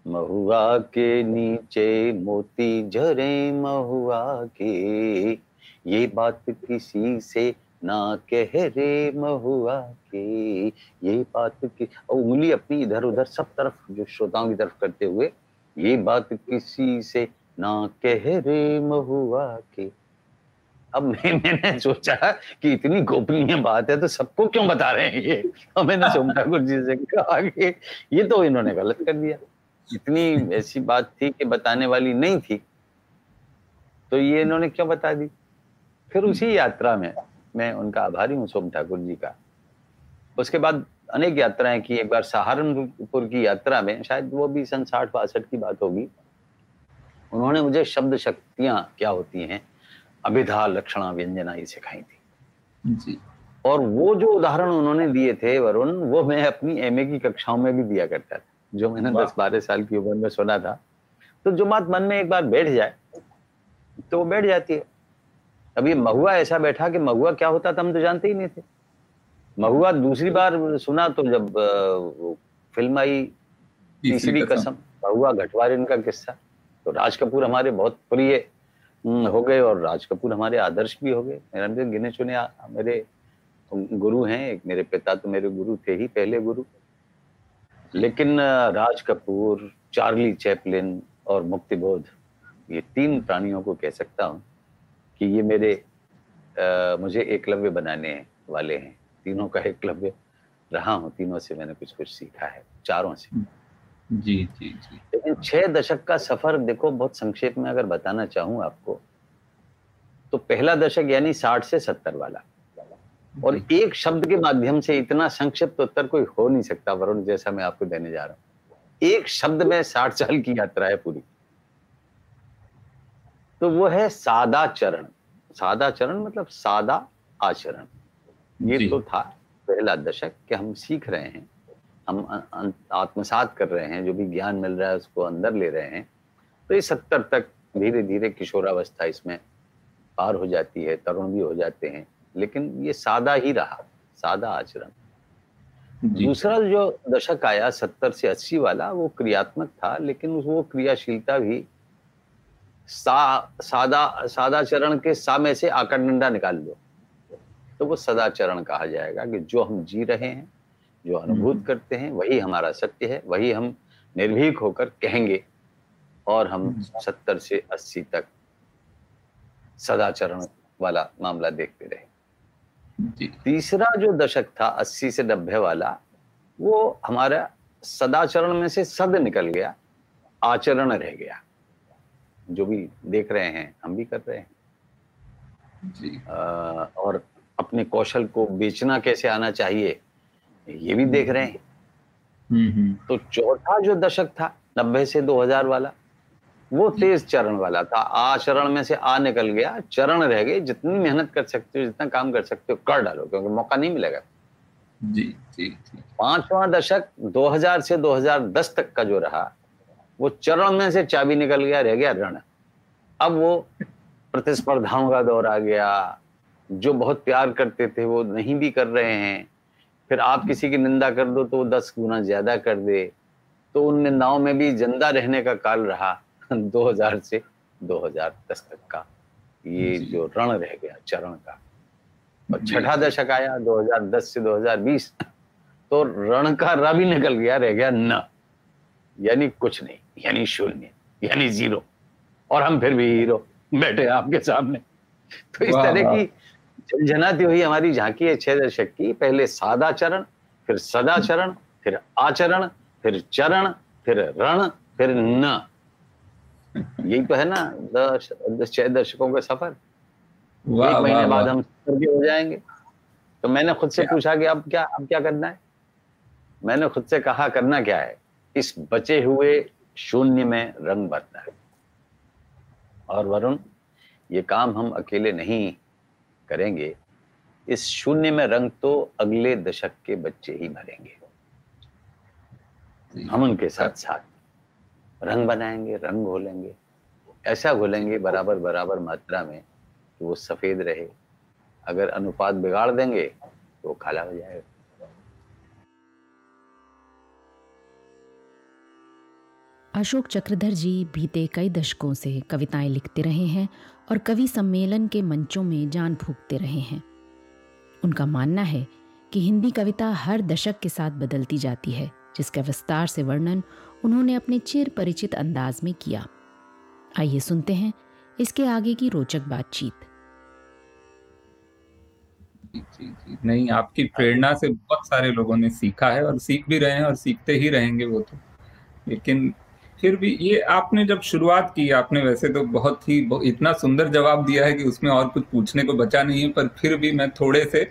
[SPEAKER 3] महुआ के नीचे मोती झरे महुआ के। ये बात किसी से ना कह रे महुआ के। ये बात की उंगली अपनी इधर उधर सब तरफ़, जो श्रोताओं की तरफ़ करते हुए, ये बात किसी से ना कह रे महुआ के। अब मैं, मैंने सोचा कि इतनी गोपनीय बात है तो सबको क्यों बता रहे हैं ये? और मैंने सोम ठाकुर जी से कहा कि ये तो इन्होंने गलत कर दिया। इतनी ऐसी बात थी कि बताने वाली नहीं थी तो ये इन्होंने क्यों बता दी? फिर उसी यात्रा में मैं उनका आभारी हूँ सोम ठाकुर जी का। उसके बाद अनेक यात्राएँ की। एक बार सहारनपुर की यात्रा में शायद वो भी सन साठ बासठ की बात होगी उन्होंने मुझे शब्द शक्तियाँ क्या होती हैं अभिधा लक्षणा व्यंजना ये सिखाई थी।
[SPEAKER 2] जी।
[SPEAKER 3] और वो जो उदाहरण उन्होंने दिए थे वरुण वो मैं अपनी एमए की कक्षाओं में भी दिया करता था। जो मैंने दस बारह साल की उम्र में सुना था तो जो बात मन में एक बार बैठ जाए तो वो बैठ जाती है। अभी महुआ ऐसा बैठा कि महुआ क्या होता था हम तो जानते ही नहीं थे। महुआ दूसरी बार सुना तो जब फ़िल्म आई तीसरी कसम। महुआ घटवारिन का किस्सा। तो राज कपूर हमारे बहुत प्रिय हो गए और राज कपूर हमारे आदर्श भी हो गए। मेरा गिने चुने मेरे गुरु हैं एक मेरे पिता तो मेरे गुरु थे ही पहले गुरु। लेकिन राज कपूर चार्ली चैपलिन और मुक्तिबोध ये तीन प्राणियों को कह सकता हूँ कि ये मेरे आ, मुझे एकलव्य बनाने वाले हैं। तीनों का एकलव्य रहा हूँ तीनों से मैंने कुछ कुछ सीखा है चारों से।
[SPEAKER 2] जी जी जी।
[SPEAKER 3] लेकिन छह दशक का सफ़र देखो बहुत संक्षेप में अगर बताना चाहूँ आपको तो पहला दशक यानी साठ से सत्तर वाला। और एक शब्द के माध्यम से इतना संक्षिप्त उत्तर कोई हो नहीं सकता वरुण जैसा मैं आपको देने जा रहा हूँ। एक शब्द में साठ साल की यात्रा है पूरी। तो वो है सादा चरण सादा चरण मतलब सादा आचरण। ये तो था पहला दशक कि हम सीख रहे हैं हम आत्मसात कर रहे हैं जो भी ज्ञान मिल रहा है उसको अंदर ले रहे हैं। तो ये सत्तर तक धीरे धीरे किशोरावस्था इसमें पार हो जाती है तरुण भी हो जाते हैं। लेकिन ये सादा ही रहा सादा आचरण दूसरा जो दशक आया सत्तर से अस्सी वाला वो क्रियात्मक था लेकिन वो क्रियाशीलता भी सा सादा सादा चरण के सा में से आकर डंडा निकाल दो तो वो सदाचरण कहा जाएगा कि जो हम जी रहे हैं जो अनुभूत हम्म। करते हैं वही हमारा सत्य है वही हम निर्भीक होकर कहेंगे और हम हम्म। सत्तर से अस्सी तक सदाचरण वाला मामला देखते रहे तीसरा जो दशक था अस्सी से नब्बे वाला वो हमारा सदाचरण में से सद निकल गया आचरण रह गया जो भी देख रहे हैं हम भी कर रहे हैं जी। आ, और अपने कौशल को बेचना कैसे आना चाहिए ये भी देख रहे हैं
[SPEAKER 2] हम्म, हम्म।
[SPEAKER 3] तो चौथा जो दशक था नब्बे से 2000 वाला वो तेज चरण वाला था। आचरण में से आ निकल गया चरण रह गए जितनी मेहनत कर सकते हो जितना काम कर सकते हो कर डालो क्योंकि मौका नहीं मिलेगा।
[SPEAKER 2] जी जी जी।
[SPEAKER 3] पांचवा दशक 2000 से 2010 तक का जो रहा वो चरण में से चाबी निकल गया रह गया रण। अब वो प्रतिस्पर्धाओं का दौर आ गया जो बहुत प्यार करते थे वो नहीं भी कर रहे हैं। फिर आप किसी की निंदा कर दो तो वो दस गुना ज़्यादा कर दे। तो उन निंदाओं में भी ज़िंदा रहने का काल रहा। 2000 से 2010 तक का ये जो। रण रह गया चरण का। और छठा दशक आया 2010 से 2020 तो रण का र भी निकल गया रह गया न। यानी कुछ नहीं यानी शून्य यानी ज़ीरो। और हम फिर भी हीरो बैठे आपके सामने। तो इस तरह की झंझनाती हुई हमारी झांकी है छह दशक की। पहले सादा चरण फिर सदा चरण फिर आचरण फिर चरण फिर रण फिर न। यही तो है ना दस दस छह दशकों का सफ़र। एक महीने बाद हम हो जाएँगे। तो मैंने खुद से पूछा कि अब क्या अब क्या करना है? मैंने खुद से कहा करना क्या है? इस बचे हुए शून्य में रंग भरना है। और वरुण ये काम हम अकेले नहीं करेंगे। इस शून्य में रंग तो अगले दशक के बच्चे ही भरेंगे। हम उनके साथ साथ रंग बनाएँगे, रंग घोलेंगे। ऐसा घोलेंगे बराबर बराबर मात्रा में कि वो सफ़ेद रहे। अगर अनुपात बिगाड़ देंगे तो वो काला हो जाएगा।
[SPEAKER 1] अशोक चक्रधर जी बीते कई दशकों से कविताएँ लिखते रहे हैं और कवि सम्मेलन के मंचों में जान फूकते रहे हैं। उनका मानना है कि हिंदी कविता हर दशक के साथ बदलती जाती है, जिसका विस्तार से वर्णन उन्होंने अपने चिर परिचित अंदाज में किया। आइए सुनते हैं इसके आगे की रोचक बातचीत।
[SPEAKER 2] नहीं, आपकी प्रेरणा से बहुत सारे लोगों ने सीखा है और सीख भी रहे हैं और सीखते ही रहेंगे वो तो। लेकिन फिर भी ये आपने जब शुरुआत की आपने वैसे तो बहुत ही इतना सुंदर जवाब दिया है कि उसमें और कुछ पूछने को बचा नहीं है पर फिर भी मैं थोड़े से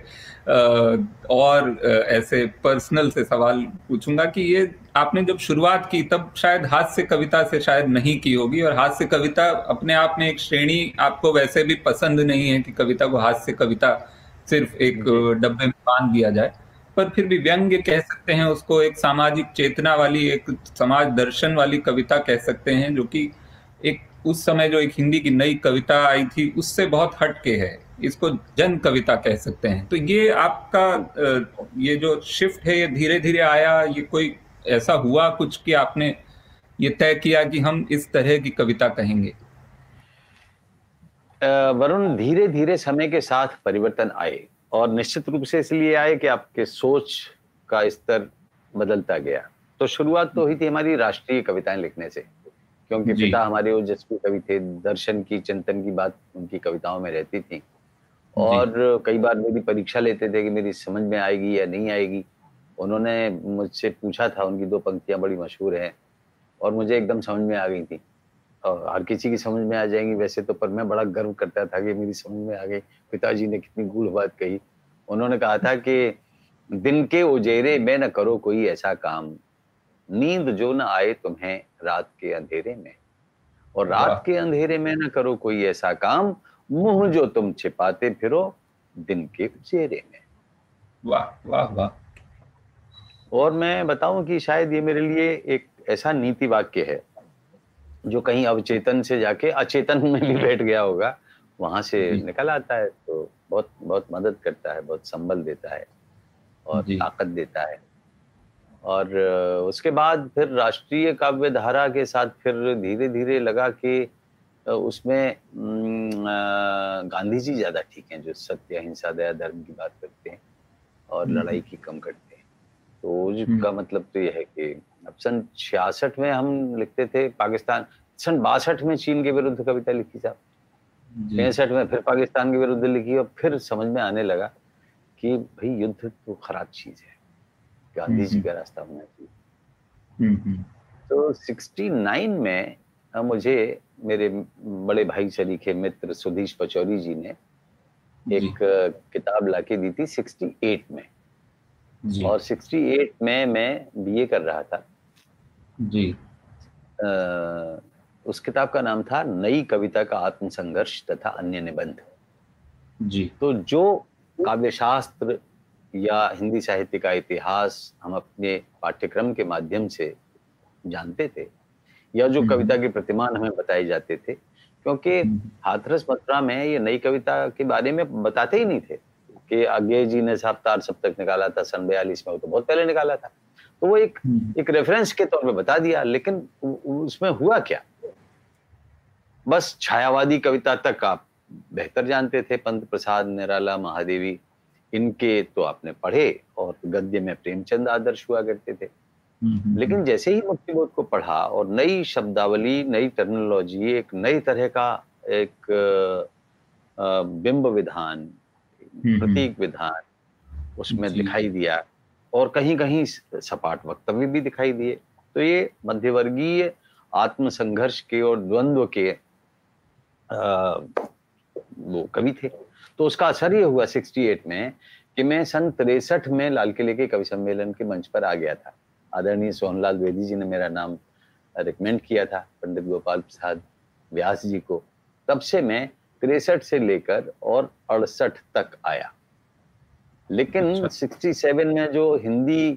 [SPEAKER 2] और ऐसे पर्सनल से सवाल पूछूँगा कि ये आपने जब शुरुआत की तब शायद हाथ से कविता से शायद नहीं की होगी और हाथ से कविता अपने आप में एक श्रेणी आपको वैसे भी पसंद नहीं है कि कविता को हाथ से कविता सिर्फ़ एक डब्बे में बाँध दिया जाए। पर फिर भी व्यंग्य कह सकते हैं, उसको एक सामाजिक चेतना वाली, एक समाज दर्शन वाली कविता कह सकते हैं, जो कि एक उस समय जो एक हिंदी की नई कविता आई थी, उससे बहुत हटके है। इसको जन कविता कह सकते हैं। तो ये आपका ये जो शिफ्ट है, ये धीरे धीरे आया, ये कोई ऐसा हुआ कुछ कि आपने ये तय किया कि हम इस तरह की कविता कहेंगे?
[SPEAKER 3] वरुण धीरे धीरे समय के साथ परिवर्तन आए। और निश्चित रूप से इसलिए आए कि आपके सोच का स्तर बदलता गया। तो शुरुआत तो हुई थी हमारी राष्ट्रीय कविताएँ लिखने से क्योंकि पिता हमारे ओजस्वी कवि थे दर्शन की चिंतन की बात उनकी कविताओं में रहती थी। और कई बार मेरी परीक्षा लेते थे कि मेरी समझ में आएगी या नहीं आएगी। उन्होंने मुझसे पूछा था उनकी दो पंक्तियाँ बड़ी मशहूर हैं और मुझे एकदम समझ में आ गई थी। और हर किसी की समझ में आ जाएँगी। वैसे तो पर मैं बड़ा गर्व करता था कि मेरी समझ में आ गई। पिताजी ने कितनी गूढ़ बात कही। उन्होंने कहा था कि दिन के उजेरे में न करो कोई ऐसा काम। नींद जो न आए तुम्हें रात के अंधेरे में। और रात के अंधेरे में न करो कोई ऐसा काम। मुँह जो तुम छिपाते फिरो दिन के उजेरे में।
[SPEAKER 2] वाह वाह वाह।
[SPEAKER 3] और मैं बताऊँ कि शायद ये मेरे लिए एक ऐसा नीति वाक्य है। जो कहीं अवचेतन से जाके अचेतन में भी बैठ गया होगा वहाँ से निकल आता है तो बहुत बहुत मदद करता है बहुत संबल देता है और ताकत देता है। और उसके बाद फिर राष्ट्रीय काव्य धारा के साथ फिर धीरे धीरे लगा कि उसमें गांधी जी ज़्यादा ठीक हैं जो सत्य अहिंसा दया धर्म की बात करते हैं और लड़ाई की कम करते हैं। तो उसका मतलब तो यह है कि अब सन छियासठ में हम लिखते थे पाकिस्तान सन बासठ में चीन के विरुद्ध कविता लिखी साहब। पैंसठ में फिर पाकिस्तान के विरुद्ध लिखी और फिर समझ में आने लगा कि भाई युद्ध तो खराब चीज़ है। गांधी जी का रास्ता होना चाहिए तो सिक्सटी नाइन में मुझे मेरे बड़े भाई शरीके मित्र सुधीश पचौरी जी ने एक किताब लाके दी थी सिक्सटी एट में। और 68 में मैं बीए कर रहा था।
[SPEAKER 2] जी।
[SPEAKER 3] आ, उस किताब का नाम था नई कविता का आत्मसंघर्ष तथा अन्य निबंध।
[SPEAKER 2] जी।
[SPEAKER 3] तो जो काव्य शास्त्र या हिंदी साहित्य का इतिहास हम अपने पाठ्यक्रम के माध्यम से जानते थे या जो हम्म। कविता के प्रतिमान हमें बताए जाते थे क्योंकि हम्म। हाथरस मथुरा में ये नई कविता के बारे में बताते ही नहीं थे। कि आगे जी ने साहब तार सब तक निकाला था सन बयालीस में वो तो बहुत पहले निकाला था। तो वो एक हम्म। एक रेफरेंस के तौर पे बता दिया लेकिन उसमें हुआ क्या? बस छायावादी कविता तक आप बेहतर जानते थे पंत प्रसाद निराला महादेवी इनके तो आपने पढ़े और गद्य में प्रेमचंद आदर्श हुआ करते थे। हम्म, लेकिन जैसे ही मुक्तिबोध को पढ़ा और नई शब्दावली नई टर्मिनोलॉजी एक नई तरह का एक बिंब विधान प्रतीक विधान उसमें दिखाई दिया और कहीं कहीं सपाट वक्तव्य भी दिखाई दिए। तो ये मध्यवर्गीय आत्मसंघर्ष के और द्वंद्व के आ, वो कवि थे। तो उसका असर ये हुआ 68 में कि मैं सन तिरसठ में लाल किले के कवि सम्मेलन के मंच पर आ गया था। आदरणीय सोहनलाल द्विवेदी जी ने मेरा नाम रिकमेंड किया था पंडित गोपाल प्रसाद व्यास जी को। तब से मैं तिरसठ से लेकर और अड़सठ तक आया लेकिन अच्छा। 67 में जो हिंदी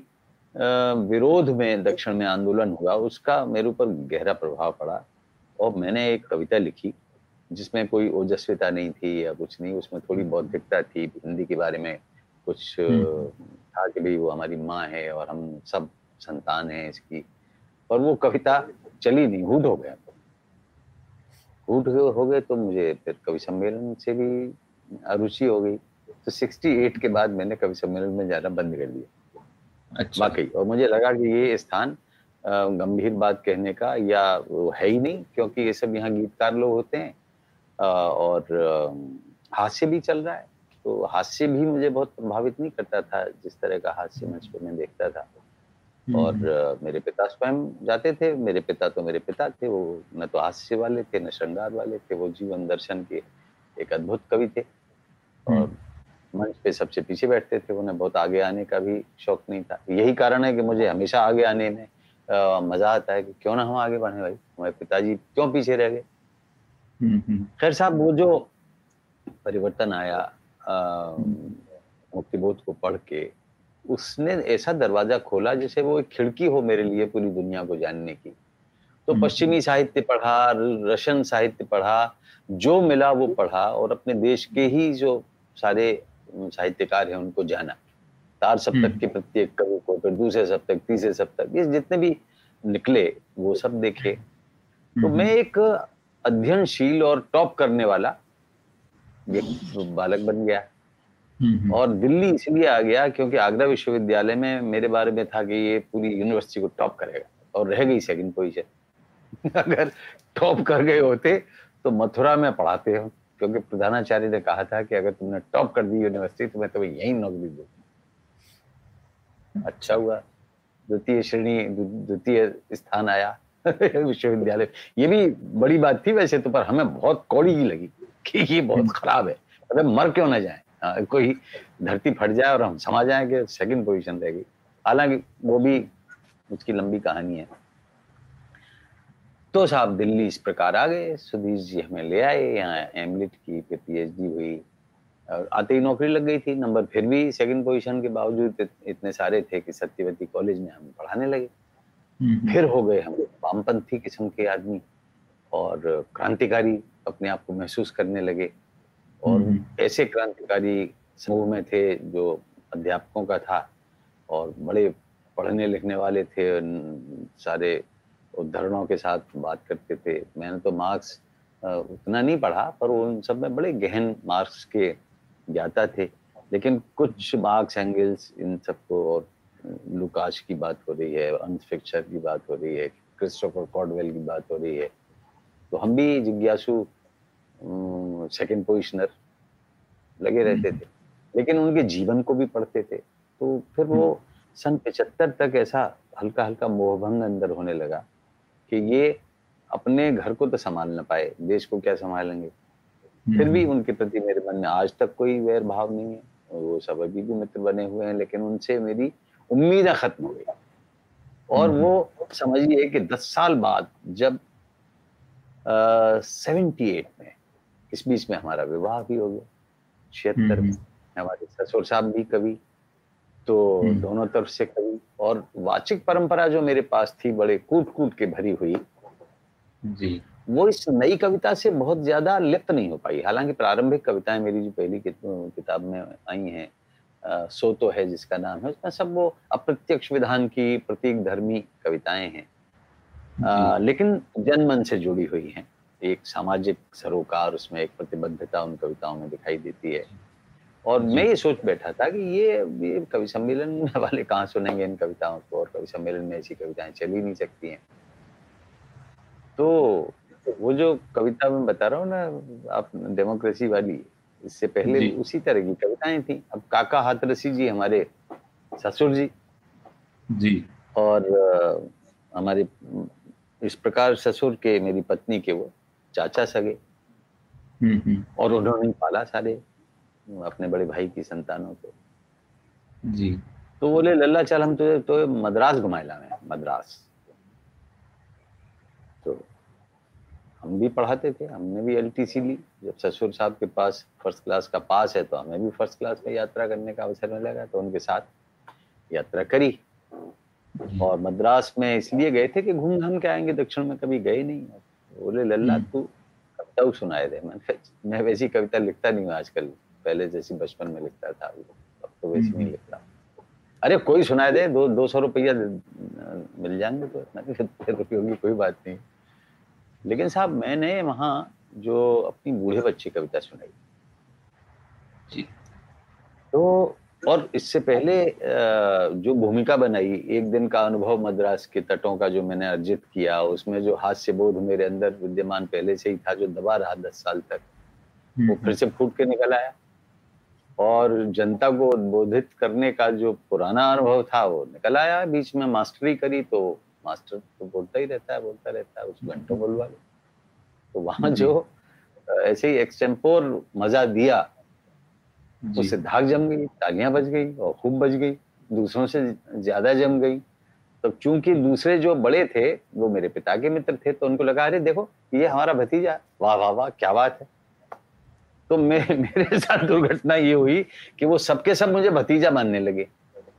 [SPEAKER 3] विरोध में दक्षिण में आंदोलन हुआ उसका मेरे ऊपर गहरा प्रभाव पड़ा और मैंने एक कविता लिखी जिसमें कोई ओजस्विता नहीं थी या कुछ नहीं उसमें थोड़ी बौद्धिकता थी हिंदी के बारे में कुछ हम्म। था कि भाई वो हमारी माँ है और हम सब संतान हैं इसकी और वो कविता चली नहीं हूट हो गया हूट हो गए तो मुझे फिर कवि सम्मेलन से भी अरुचि हो गई। तो 68 के बाद मैंने कवि सम्मेलन में जाना बंद कर दिया। अच्छा। वाकई। और मुझे लगा कि ये स्थान गंभीर बात कहने का या है ही नहीं क्योंकि ये सब यहाँ गीतकार लोग होते हैं। और हास्य भी चल रहा है। तो हास्य भी मुझे बहुत प्रभावित नहीं करता था जिस तरह का हास्य मंच पर मैं देखता था। और हम्म। मेरे पिता स्वयं जाते थे मेरे पिता तो मेरे पिता थे वो न तो हास्य वाले थे न श्रृंगार वाले थे वो जीवन दर्शन के एक अद्भुत कवि थे। और हम्म। मंच पे सबसे पीछे बैठते थे उन्हें बहुत आगे आने का भी शौक नहीं था। यही कारण है कि मुझे हमेशा आगे आने में आ, मज़ा आता है कि क्यों ना हम आगे बढ़े भाई हमारे पिताजी क्यों पीछे रह गए? खैर साहब वो जो परिवर्तन आया मुक्तिबोध को पढ़ के उसने ऐसा दरवाज़ा खोला जैसे वो एक खिड़की हो मेरे लिए पूरी दुनिया को जानने की तो हम्म, पश्चिमी हम्म। साहित्य पढ़ा रशियन साहित्य पढ़ा जो मिला वो पढ़ा और अपने देश के ही जो सारे साहित्यकार हैं उनको जाना तार सप्तक हम्म। के प्रत्येक कवि को फिर दूसरे सप्तक तीसरे सप्तक ये जितने भी निकले वो सब देखे तो मैं एक अध्ययनशील और टॉप करने वाला बालक बन गया हम्म, हम्म। और दिल्ली इसलिए आ गया क्योंकि आगरा विश्वविद्यालय में मेरे बारे में था कि ये पूरी यूनिवर्सिटी को टॉप करेगा और रह गई सेकंड पोजीशन अगर टॉप कर गए होते तो मथुरा में पढ़ाते हो क्योंकि प्रधानाचार्य ने कहा था कि अगर तुमने टॉप कर दी यूनिवर्सिटी तो मैं तुम्हें यही नौकरी दू अच्छा हुआ। द्वितीय श्रेणी द्वितीय स्थान आया विश्वविद्यालय। ये भी बड़ी बात थी वैसे तो पर हमें बहुत कौड़ी ही लगी कि ये बहुत हम्म। खराब है। अरे मर क्यों ना जाए? कोई धरती फट जाए और हम समा जाए कि सेकंड पोजीशन रहेगी हालाँकि वो भी उसकी लंबी कहानी है। तो साहब दिल्ली इस प्रकार आ गए। सुधीर जी हमें ले आए यहाँ एमलिट की फिर पीएचडी हुई और आते ही नौकरी लग गई थी। नंबर फिर भी सेकंड पोजीशन के बावजूद इतने सारे थे कि सत्यवती कॉलेज में हम पढ़ाने लगे। हम्म। फिर हो गए हम वामपंथी किस्म के आदमी और क्रांतिकारी अपने आप को महसूस करने लगे। और हम्म। ऐसे क्रांतिकारी समूह में थे जो अध्यापकों का था और बड़े पढ़ने लिखने वाले थे सारे उद्धरणों के साथ बात करते थे। मैंने तो मार्क्स उतना नहीं पढ़ा पर उन सब में बड़े गहन मार्क्स के ज्ञाता थे। लेकिन कुछ मार्क्स एंगल्स इन सबको और लुकाश की बात हो रही है अंश फिक्चर की बात हो रही है क्रिस्टोफर कॉडवेल की बात हो रही है। तो हम भी जिज्ञासु सेकंड पोजिशनर लगे रहते हम्म। थे लेकिन उनके जीवन को भी पढ़ते थे तो फिर वो हम्म। सन पचहत्तर तक ऐसा हल्का हल्का मोहभंग अंदर होने लगा कि ये अपने घर को तो संभाल ना पाए देश को क्या संभालेंगे फिर भी हम्म। उनके प्रति मेरे मन में आज तक कोई वैर भाव नहीं है वो सब अभी भी मित्र बने हुए हैं लेकिन उनसे मेरी उम्मीदें खत्म हो गई और वो समझिए कि दस साल बाद जब सेवेंटी एट में इस बीच में हमारा विवाह भी हो गया। छिहत्तर में हमारे ससुर साहब भी कवि तो दोनों तरफ़ से कवि और वाचिक परंपरा जो मेरे पास थी बड़े कूट कूट के भरी हुई जी। वो इस नई कविता से बहुत ज़्यादा लिप्त नहीं हो पाई। हालाँकि प्रारंभिक कविताएँ मेरी जो पहली किताब में आई हैं सो तो है जिसका नाम है उसमें सब वो अप्रत्यक्ष विधान की प्रतीक धर्मी कविताएँ हैं। आ, लेकिन जनमन से जुड़ी हुई हैं। एक सामाजिक सरोकार उसमें एक प्रतिबद्धता उन कविताओं में दिखाई देती है। और मैं ये सोच बैठा था कि ये ये कवि सम्मेलन वाले कहाँ सुनेंगे इन कविताओं को? और कवि सम्मेलन में ऐसी कविताएँ चल ही नहीं सकती हैं। तो वो जो कविता मैं बता रहा हूँ ना आप डेमोक्रेसी वाली इससे पहले भी उसी तरह की कविताएँ थी। अब काका हाथरसी जी हमारे ससुर जी।
[SPEAKER 2] जी।
[SPEAKER 3] और हमारे इस प्रकार ससुर के मेरी पत्नी के वो चाचा सगे। हम्म, हम्म। और उन्होंने पाला सारे अपने बड़े भाई की संतानों को।
[SPEAKER 2] जी।
[SPEAKER 3] तो बोले लल्ला चल हम तो, तो मद्रास घुमाएला में मद्रास। तो हम भी पढ़ाते थे हमने भी एलटीसी ली। जब ससुर साहब के पास फ़र्स्ट क्लास का पास है तो हमें भी फ़र्स्ट क्लास में यात्रा करने का अवसर मिलेगा तो उनके साथ यात्रा करी। और मद्रास में इसलिए गए थे कि घूम घाम के आएँगे दक्षिण में कभी गए नहीं। बोले लल्ला हम्म। तू कविता सुनाए दे। मैं मैं वैसी कविता लिखता नहीं हूँ आजकल। पहले जैसी बचपन में लिखता था अब तो वैसी नहीं हम्म। लिखता। अरे कोई सुनाए दे दो दो सौ रुपया मिल जाएँगे तो मैंने रुपये होगी कोई बात नहीं। लेकिन साहब मैंने वहाँ जो अपनी बूढ़े बच्चे कविता सुनाई। जी। तो और इससे पहले जो भूमिका बनाई एक दिन का अनुभव मद्रास के तटों का जो मैंने अर्जित किया उसमें जो हास्य बोध मेरे अंदर विद्यमान पहले से ही था जो दबा रहा दस साल तक वो हम्म। फिर से फूट के निकल आया। और जनता को उद्बोधित करने का जो पुराना अनुभव था वो निकल आया। बीच में मास्टरी करी तो मास्टर तो बोलता ही रहता है बोलता रहता है उस घंटों बोलवा लो। तो वहाँ जो ऐसे ही एक्सटेम्पोर मज़ा दिया उससे धाक जम गई तालियाँ बज गई और खूब बज गई दूसरों से ज़्यादा जम गई। तो चूँकि दूसरे जो बड़े थे वो मेरे पिता के मित्र थे तो उनको लगा अरे देखो ये हमारा भतीजा वाह वाह वाह क्या बात है। तो मैं मेरे साथ दुर्घटना ये हुई कि वो सबके सब मुझे भतीजा मानने लगे।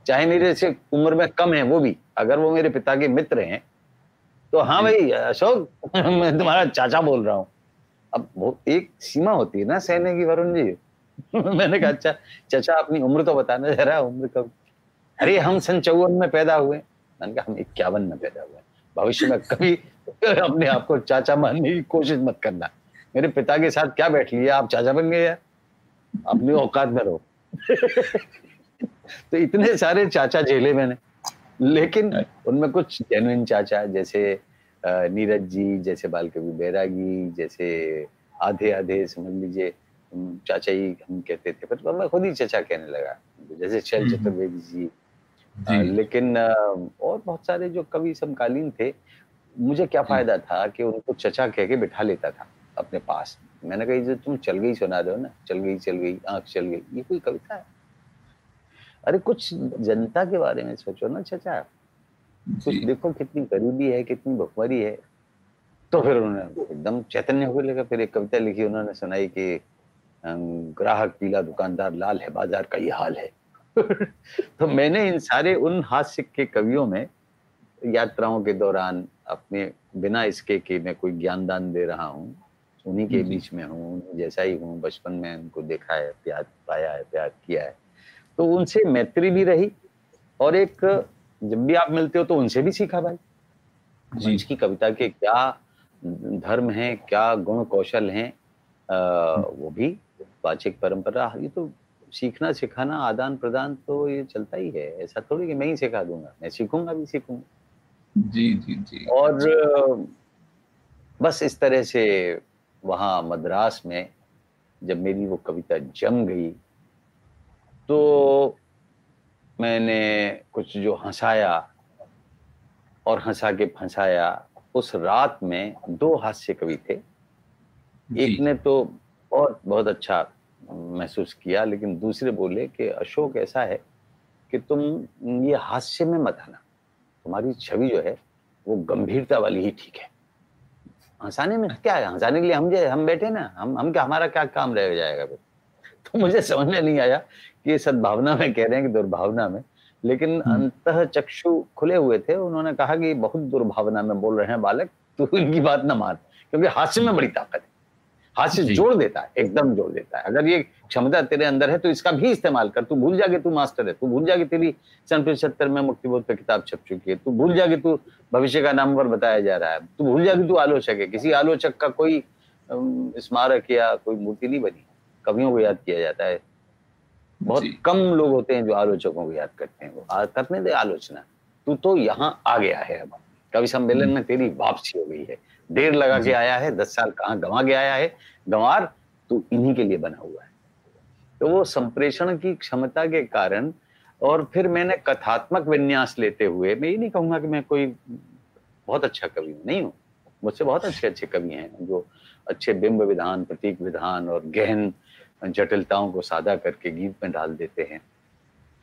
[SPEAKER 3] चाहे मेरे से उम्र में कम है वो भी अगर वो मेरे पिता के मित्र हैं तो हाँ भाई अशोक मैं तुम्हारा चाचा बोल रहा हूँ। अब वो एक सीमा होती है ना सहने की वरुण जी। मैंने कहा अच्छा चाचा, अपनी उम्र तो बताना जरा, उम्र कब? अरे, हम सन चौवन में पैदा हुए। मैंने कहा, हम इक्यावन में पैदा हुए भविष्य में कभी अपने आप को चाचा मानने की कोशिश मत करना। मेरे पिता के साथ क्या बैठ लिया, आप चाचा बन गए यार। अपनी औकात में रहो। तो इतने सारे चाचा झेले मैंने। लेकिन उनमें कुछ जेनुइन चाचा, जैसे नीरज जी, जैसे बाल कवि बैरागी, जैसे आधे आधे समझ लीजिए चाचा ही हम कहते थे पर मैं खुद ही चाचा कहने लगा। जैसे शैल हम्म, हम्म। चतुर्वेदी जी, जी। लेकिन और बहुत सारे जो कवि समकालीन थे मुझे क्या फ़ायदा था कि उनको चचा कह के बिठा लेता था अपने पास। मैंने कही जो तुम चल गई सुना दो ना चल गई चल गई आँख चल गई। ये कोई कविता है? अरे कुछ जनता के बारे में सोचो ना चचा। कुछ देखो कितनी गरीबी है कितनी भुखमरी है। तो फिर उन्होंने एकदम चैतन्य हो लगा फिर एक कविता लिखी उन्होंने सुनाई कि ग्राहक पीला दुकानदार लाल है बाज़ार का ये हाल है। तो मैंने इन सारे उन हास्य के कवियों में यात्राओं के दौरान अपने बिना इसके कि मैं कोई ज्ञान दान दे रहा हूँ उन्हीं के बीच में हूँ जैसा ही हूँ बचपन में उनको देखा है प्यार पाया है प्यार किया है। तो उनसे मैत्री भी रही और एक जब भी आप मिलते हो तो उनसे भी सीखा भाई। मंच की कविता के क्या धर्म है क्या गुण कौशल है हैं वो भी वाचिक परंपरा ये तो सीखना सिखाना आदान प्रदान तो ये चलता ही है। ऐसा थोड़ी कि मैं ही सिखा दूँगा मैं सीखूँगा भी सीखूँगा।
[SPEAKER 2] जी जी जी।
[SPEAKER 3] और जी। बस इस तरह से वहाँ मद्रास में जब मेरी वो कविता जम गई तो मैंने कुछ जो हंसाया और हंसा के फंसाया उस रात में दो हास्य कवि थे। एक ने तो बहुत बहुत अच्छा महसूस किया लेकिन दूसरे बोले कि अशोक ऐसा है कि तुम ये हास्य में मत आना। तुम्हारी छवि जो है वो गंभीरता वाली ही ठीक है। हंसाने में क्या है? हंसाने के लिए हम हम बैठे ना हम हम क्या हमारा क्या काम रह जाएगा फिर? तो मुझे समझ में नहीं आया कि ये सद्भावना में कह रहे हैं कि दुर्भावना में। लेकिन हम्म। अंत चक्षु खुले हुए थे उन्होंने कहा कि बहुत दुर्भावना में बोल रहे हैं बालक तू इनकी बात ना मान क्योंकि हास्य में बड़ी ताकत है। हास्य जोड़ देता है एकदम जोड़ देता है। अगर ये क्षमता तेरे अंदर है तो इसका भी इस्तेमाल कर। तू भूल जाके तू मास्टर है तू भूल जाके तेरी सन पचहत्तर में मुक्तिबोध पे किताब छप चुकी है तू भूल जाके तू भविष्य का नाम पर बताया जा रहा है तू भूल जाके तू आलोचक है। किसी आलोचक का कोई स्मारक या कोई मूर्ति नहीं बनी। कवियों को याद किया जाता है। बहुत कम लोग होते हैं जो आलोचकों को याद करते हैं। वो करने दे आलोचना। तू तो यहाँ आ गया है अब। कवि सम्मेलन में तेरी वापसी हो गई है। देर लगा के आया है दस साल कहाँ गंवा के आया है गंवार तू इन्हीं के लिए बना हुआ है। तो वो संप्रेषण की क्षमता के कारण और फिर मैंने कथात्मक विन्यास लेते हुए मैं ये नहीं कहूँगा कि मैं कोई बहुत अच्छा कवि हूँ नहीं हूँ। मुझसे बहुत अच्छे अच्छे कवि हैं जो अच्छे बिंब विधान प्रतीक विधान और गहन जटिलताओं को सादा करके गीत में डाल देते हैं।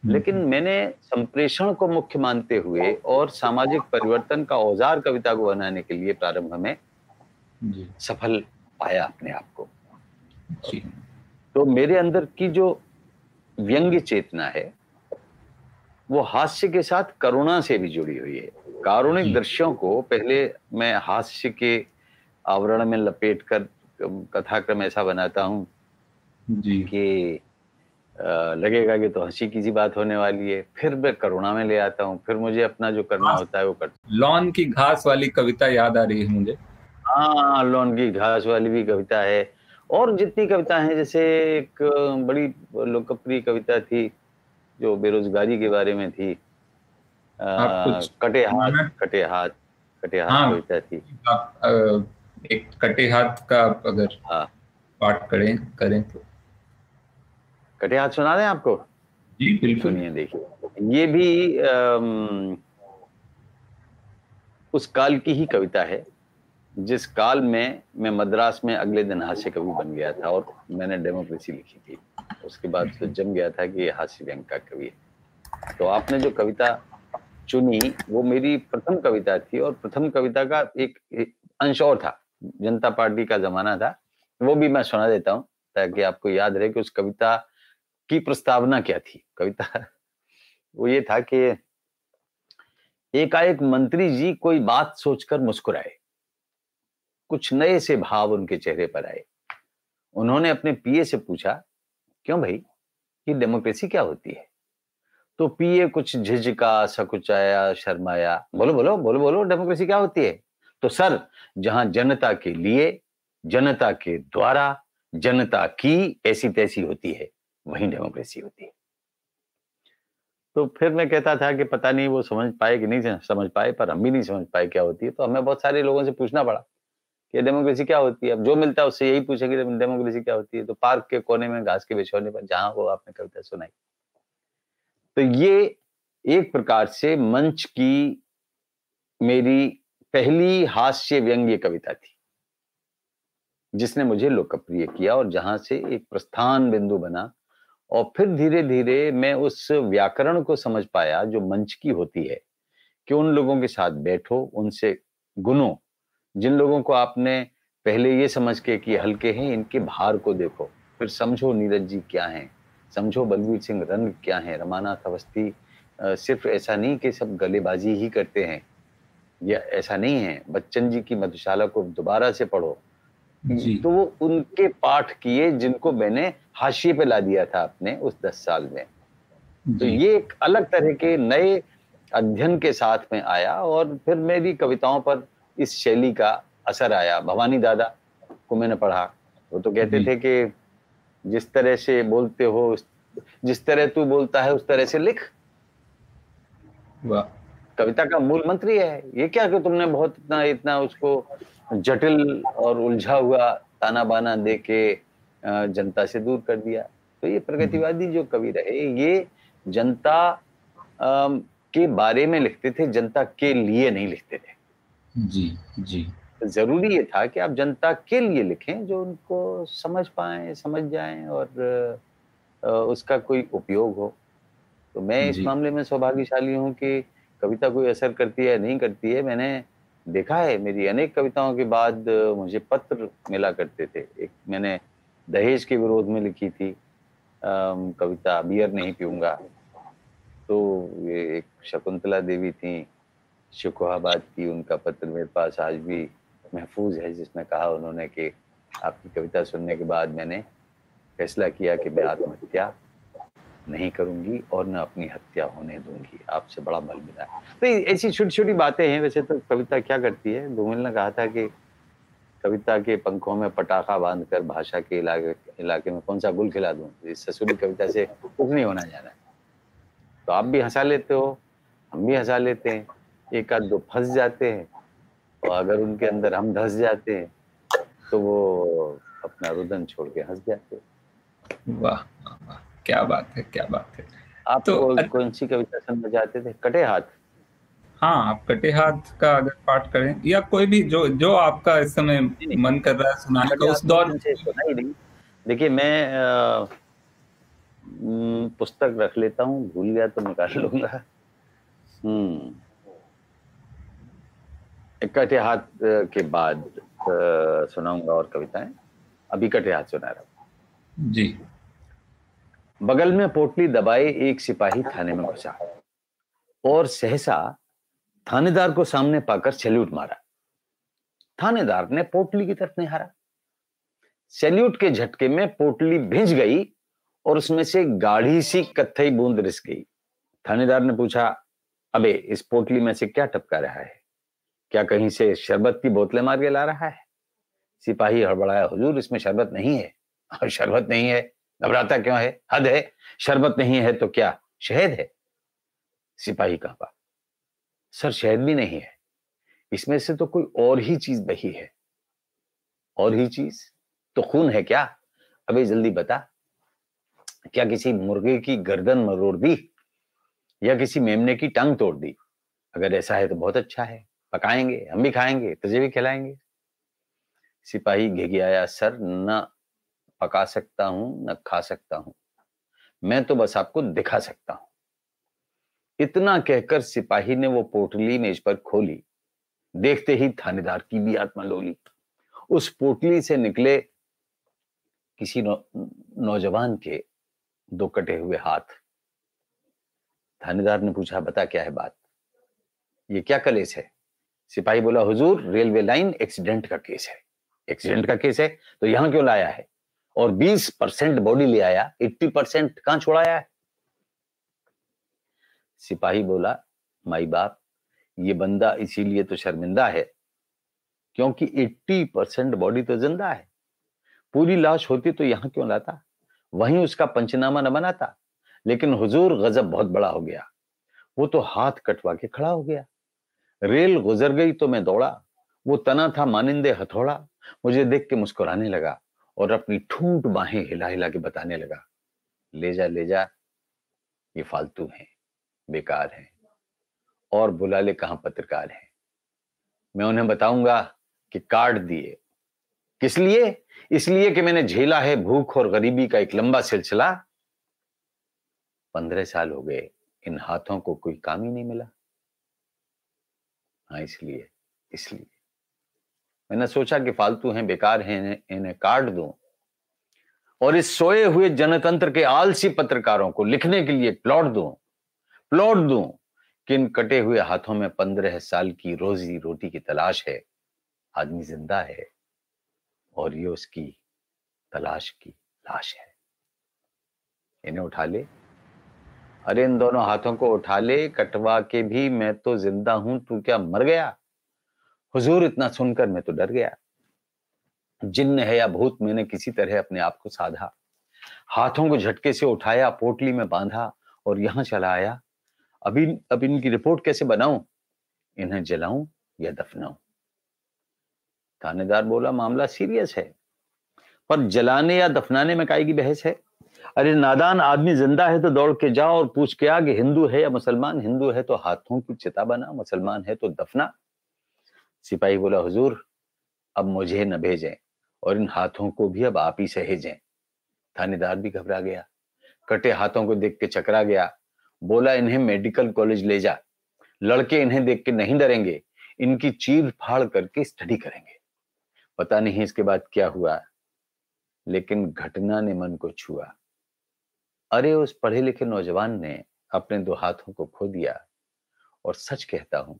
[SPEAKER 3] लेकिन मैंने संप्रेषण को मुख्य मानते हुए और सामाजिक परिवर्तन का औज़ार कविता को बनाने के लिए प्रारंभ में सफल पाया अपने आप को। तो मेरे अंदर की जो व्यंग्य चेतना है वो हास्य के साथ करुणा से भी जुड़ी हुई है। कारुणिक दृश्यों को पहले मैं हास्य के आवरण में लपेट कर कथाक्रम ऐसा बनाता हूँ कि लगेगा कि तो हँसी की सी बात होने वाली है। फिर मैं करुणा में ले आता हूँ। फिर मुझे अपना जो करना होता है वो करता
[SPEAKER 2] लॉन की घास वाली कविता याद आ रही है मुझे।
[SPEAKER 3] हाँ लॉन की घास वाली भी कविता है। और जितनी कविता है जैसे एक बड़ी लोकप्रिय कविता थी जो बेरोजगारी के बारे में थी। आ, कटे हाथ कटे हाथ कटे हाथ हाँ, कविता थी।
[SPEAKER 2] आप, एक कटे हाथ का अगर हाँ। पाठ करें करें तो।
[SPEAKER 3] कटे हाथ सुना दें आपको?
[SPEAKER 2] जी बिल्कुल।
[SPEAKER 3] सुनिए देखिए। ये भी आम, उस काल की ही कविता है जिस काल में मैं मद्रास में अगले दिन हास्य कवि बन गया था और मैंने डेमोक्रेसी लिखी थी। उसके बाद तो जम गया था कि हास्य व्यंग का कवि है। तो आपने जो कविता चुनी वो मेरी प्रथम कविता थी और प्रथम कविता का एक, एक अंश और था। जनता पार्टी का जमाना था। वो भी मैं सुना देता हूँ ताकि आपको याद रहे कि उस कविता की प्रस्तावना क्या थी? कविता। वो ये था कि एकाएक मंत्री जी कोई बात सोचकर मुस्कुराए। कुछ नए से भाव उनके चेहरे पर आए। उन्होंने अपने पीए से पूछा, क्यों भाई? ये डेमोक्रेसी क्या होती है? तो पीए कुछ झिझका, सकुचाया, शर्माया, बोलो बोलो बोलो बोलो, डेमोक्रेसी क्या होती है? तो सर, जहाँ जनता के लिए, जनता के द्वारा, जनता की ऐसी तैसी होती है। वही डेमोक्रेसी होती है। तो फिर मैं कहता था कि पता नहीं वो समझ पाए कि नहीं समझ पाए, पर हम भी नहीं समझ पाए क्या होती है। तो हमें बहुत सारे लोगों से पूछना पड़ा कि डेमोक्रेसी क्या होती है? अब जो मिलता है उससे यही पूछेंगे डेमोक्रेसी क्या होती है? तो पार्क के कोने में, घास के बिछौने पर जहाँ वो आपने कविता सुनाई। तो ये एक प्रकार से मंच की मेरी पहली हास्य व्यंग्य कविता थी, जिसने मुझे लोकप्रिय किया और जहाँ से एक प्रस्थान बिंदु बना और फिर धीरे धीरे मैं उस व्याकरण को समझ पाया जो मंच की होती है कि उन लोगों के साथ बैठो उनसे गुनो। जिन लोगों को आपने पहले ये समझ के कि हल्के हैं इनके भार को देखो। फिर समझो नीरज जी क्या हैं? समझो बलवीर सिंह रंग क्या है? रमानाथ अवस्थी सिर्फ़ ऐसा नहीं कि सब गलेबाजी ही करते हैं। या ऐसा नहीं है? बच्चन जी की मधुशाला को दोबारा से पढ़ो। तो वो उनके पाठ किए जिनको मैंने हाशिए पे ला दिया था अपने उस दस साल में। तो ये एक अलग तरह के नए अध्ययन के साथ में आया और फिर मेरी कविताओं पर इस शैली का असर आया। भवानी दादा को मैंने पढ़ा। वो तो कहते थे कि जिस तरह से बोलते हो जिस तरह तू बोलता है उस तरह से लिख। कविता का मूल मंत्र है। ये क्या कि तुमने बहुत इतना इतना उसको जटिल और उलझा हुआ ताना बाना दे के जनता से दूर कर दिया। तो ये प्रगतिवादी जो कवि रहे ये जनता के बारे में लिखते थे जनता के लिए नहीं लिखते थे।
[SPEAKER 2] जी जी।
[SPEAKER 3] ज़रूरी ये था कि आप जनता के लिए लिखें जो उनको समझ पाए समझ जाए और उसका कोई उपयोग हो। तो मैं इस मामले में सौभाग्यशाली हूँ कि कविता कोई असर करती है नहीं करती है। मैंने देखा है मेरी अनेक कविताओं के बाद मुझे पत्र मिला करते थे। एक मैंने दहेज के विरोध में लिखी थी। कविता, बियर नहीं पीऊँगा। तो ये एक शकुंतला देवी थी, शुकोहाबाद की उनका पत्र मेरे पास आज भी महफूज है जिसमें कहा उन्होंने कि आपकी कविता सुनने के बाद मैंने फैसला किया कि मैं आत्महत्या नहीं करूँगी और न अपनी हत्या होने दूँगी। आपसे बड़ा बल मिला। तो ऐसी छोटी छोटी बातें हैं। वैसे तो कविता क्या करती है? धूमिल ने कहा था कि कविता के पंखों में पटाखा बाँध कर भाषा के इलाके इलाके में कौन सा गुल खिला दूँ? इस ससुरी कविता से कुछ नहीं होना जाना तो आप भी हंसा लेते हो हम भी हंसा लेते हैं। एक आध दो फंस जाते हैं और अगर उनके अंदर हम धस जाते हैं तो वो अपना रुदन छोड़ के हंस जाते
[SPEAKER 2] हैं। वाह क्या बात है क्या बात है।
[SPEAKER 3] आप तो कौन सी कविता सुनना चाहते थे? कटे हाथ।
[SPEAKER 2] हाँ आप कटे हाथ का अगर पाठ करें या कोई भी जो जो आपका इस समय मन कर रहा है सुनाने का उस दौर
[SPEAKER 3] देखिए मैं पुस्तक रख लेता हूँ भूल गया तो निकाल लूँगा। हम्म। कटे हाथ के बाद सुनाऊँगा और कविताएँ। अभी कटे हाथ सुना रहा
[SPEAKER 2] जी।
[SPEAKER 3] बगल में पोटली दबाए एक सिपाही थाने में घुसा और सहसा थानेदार को सामने पाकर सैल्यूट मारा। थानेदार ने पोटली की तरफ़ निहारा। सैल्यूट के झटके में पोटली भिज गई और उसमें से गाढ़ी सी कत्थई बूंद रिस गई। थानेदार ने पूछा, अबे, इस पोटली में से क्या टपका रहा है? क्या कहीं से शरबत की बोतलें मार के ला रहा है? सिपाही हड़बड़ाया, हुजूर, इसमें शरबत नहीं है। और शरबत नहीं है? घबराता क्यों है? हद है। शरबत नहीं है तो क्या? शहद है? सिपाही कहा सर शहद भी नहीं है। इसमें से तो कोई और ही चीज़ बही है। और ही चीज़? तो खून है क्या? अबे जल्दी बता। क्या किसी मुर्गे की गर्दन मरोड़ दी? या किसी मेमने की टंग तोड़ दी? अगर ऐसा है तो बहुत अच्छा है। पकाएँगे, हम भी खाएँगे, तुझे भी खिलाएँगे। सिपाही घिघियाया, सर, न पका सकता हूँ, न खा सकता हूँ। मैं तो बस आपको दिखा सकता हूँ। इतना कहकर सिपाही ने वो पोटली मेज पर खोली। देखते ही थानेदार की भी आत्मा लोली। उस पोटली से निकले किसी नौ, नौजवान के दो कटे हुए हाथ। थानेदार ने पूछा बता क्या है बात? ये क्या कलेस है? सिपाही बोला हुजूर रेलवे लाइन एक्सीडेंट का केस है। एक्सीडेंट का केस है तो यहाँ क्यों लाया है? और 20 परसेंट बॉडी ले आया 80 परसेंट कहाँ छोड़ाया है? सिपाही बोला, माई बाप, ये बंदा इसीलिए तो शर्मिंदा है, क्योंकि 80 परसेंट बॉडी तो ज़िंदा है। पूरी लाश होती तो यहाँ क्यों लाता? वहीं उसका पंचनामा न बनाता। लेकिन हुजूर गजब बहुत बड़ा हो गया। वो तो हाथ कटवा के खड़ा हो गया। रेल गुजर गई तो मैं दौड़ा। वो तना था मानिंदे हथौड़ा। मुझे देख के मुस्कुराने लगा और अपनी ठूंठ बाहें हिला हिला के बताने लगा, ले जा ले जा, ये फालतू है। बेकार हैं। और बुला ले कहाँ पत्रकार हैं? मैं उन्हें बताऊँगा कि काट दिए। किस लिए? इसलिए कि मैंने झेला है भूख और गरीबी का एक लंबा सिलसिला। पंद्रह साल हो गए इन हाथों को कोई काम ही नहीं मिला। हाँ इसलिए इसलिए। मैंने सोचा कि फालतू हैं बेकार हैं इन्हें, इन्हें काट दूँ। और इस सोए हुए जनतंत्र के आलसी पत्रकारों को लिखने के लिए प्लॉट दूँ। प्लॉट दूँ कि इन कटे हुए हाथों में पंद्रह साल की रोजी रोटी की तलाश है, आदमी ज़िंदा है और ये उसकी तलाश की लाश है। इन्हें उठा ले। अरे इन दोनों हाथों को उठा ले, कटवा के भी मैं तो ज़िंदा हूँ, तू क्या मर गया? हुजूर इतना सुनकर मैं तो डर गया। जिन्न है या भूत, मैंने किसी तरह अपने आप को साधा। हाथों को झटके से उठाया, पोटली में बांधा और यहाँ चला आया। अभी अब इनकी रिपोर्ट कैसे बनाऊँ? इन्हें जलाऊं या दफनाऊं? थानेदार बोला, मामला सीरियस है। पर जलाने या दफनाने में काय की बहस है? अरे नादान आदमी ज़िंदा है तो दौड़ के जाओ और पूछ के आ कि हिंदू है या मुसलमान? हिंदू है तो हाथों की चिता बना, मुसलमान है तो दफना। सिपाही बोला, हुजूर, अब मुझे न भेजें और इन हाथों को भी अब आप ही सहेजें। थानेदार भी घबरा गया। कटे हाथों को देख के चकरा गया। बोला, इन्हें मेडिकल कॉलेज ले जा। लड़के इन्हें देख के नहीं डरेंगे। इनकी चीर फाड़ करके स्टडी करेंगे। पता नहीं इसके बाद क्या हुआ, लेकिन घटना ने मन को छुआ। अरे, उस पढ़े लिखे नौजवान ने अपने दो हाथों को खो दिया और सच कहता हूँ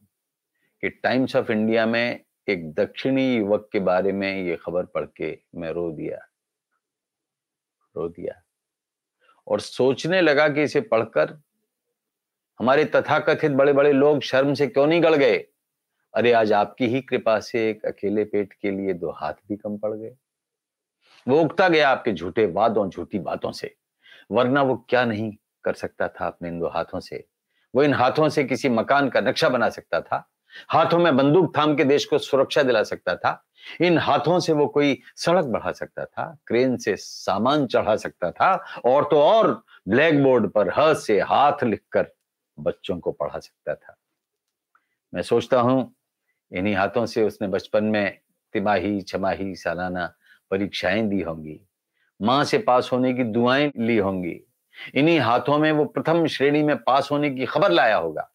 [SPEAKER 3] कि टाइम्स ऑफ़ इंडिया में एक दक्षिणी युवक के बारे में ये खबर पढ़ के मैं रो दिया। रो दिया। और सोचने लगा कि इसे पढ़कर हमारे तथाकथित बड़े बड़े लोग शर्म से क्यों नहीं गड़ गए? अरे, आज आपकी ही कृपा से एक अकेले पेट के लिए दो हाथ भी कम पड़ गए। वो उगता गया आपके झूठे वादों, झूठी बातों से। वरना वो क्या नहीं कर सकता था अपने इन दो हाथों से? वो इन हाथों से किसी मकान का नक्शा बना सकता था? हाथों में बंदूक थाम के देश को सुरक्षा दिला सकता था? इन हाथों से वो कोई सड़क बढ़ा सकता था? क्रेन से सामान चढ़ा सकता था? और तो और ब्लैक बोर्ड पर ह से हाथ लिखकर बच्चों को पढ़ा सकता था। मैं सोचता हूँ, इन्हीं हाथों से उसने बचपन में तिमाही, छमाही, सालाना परीक्षाएँ दी होंगी। माँ से पास होने की दुआएँ ली होंगी। इन्हीं हाथों में वो प्रथम श्रेणी में पास होने की खबर लाया होगा।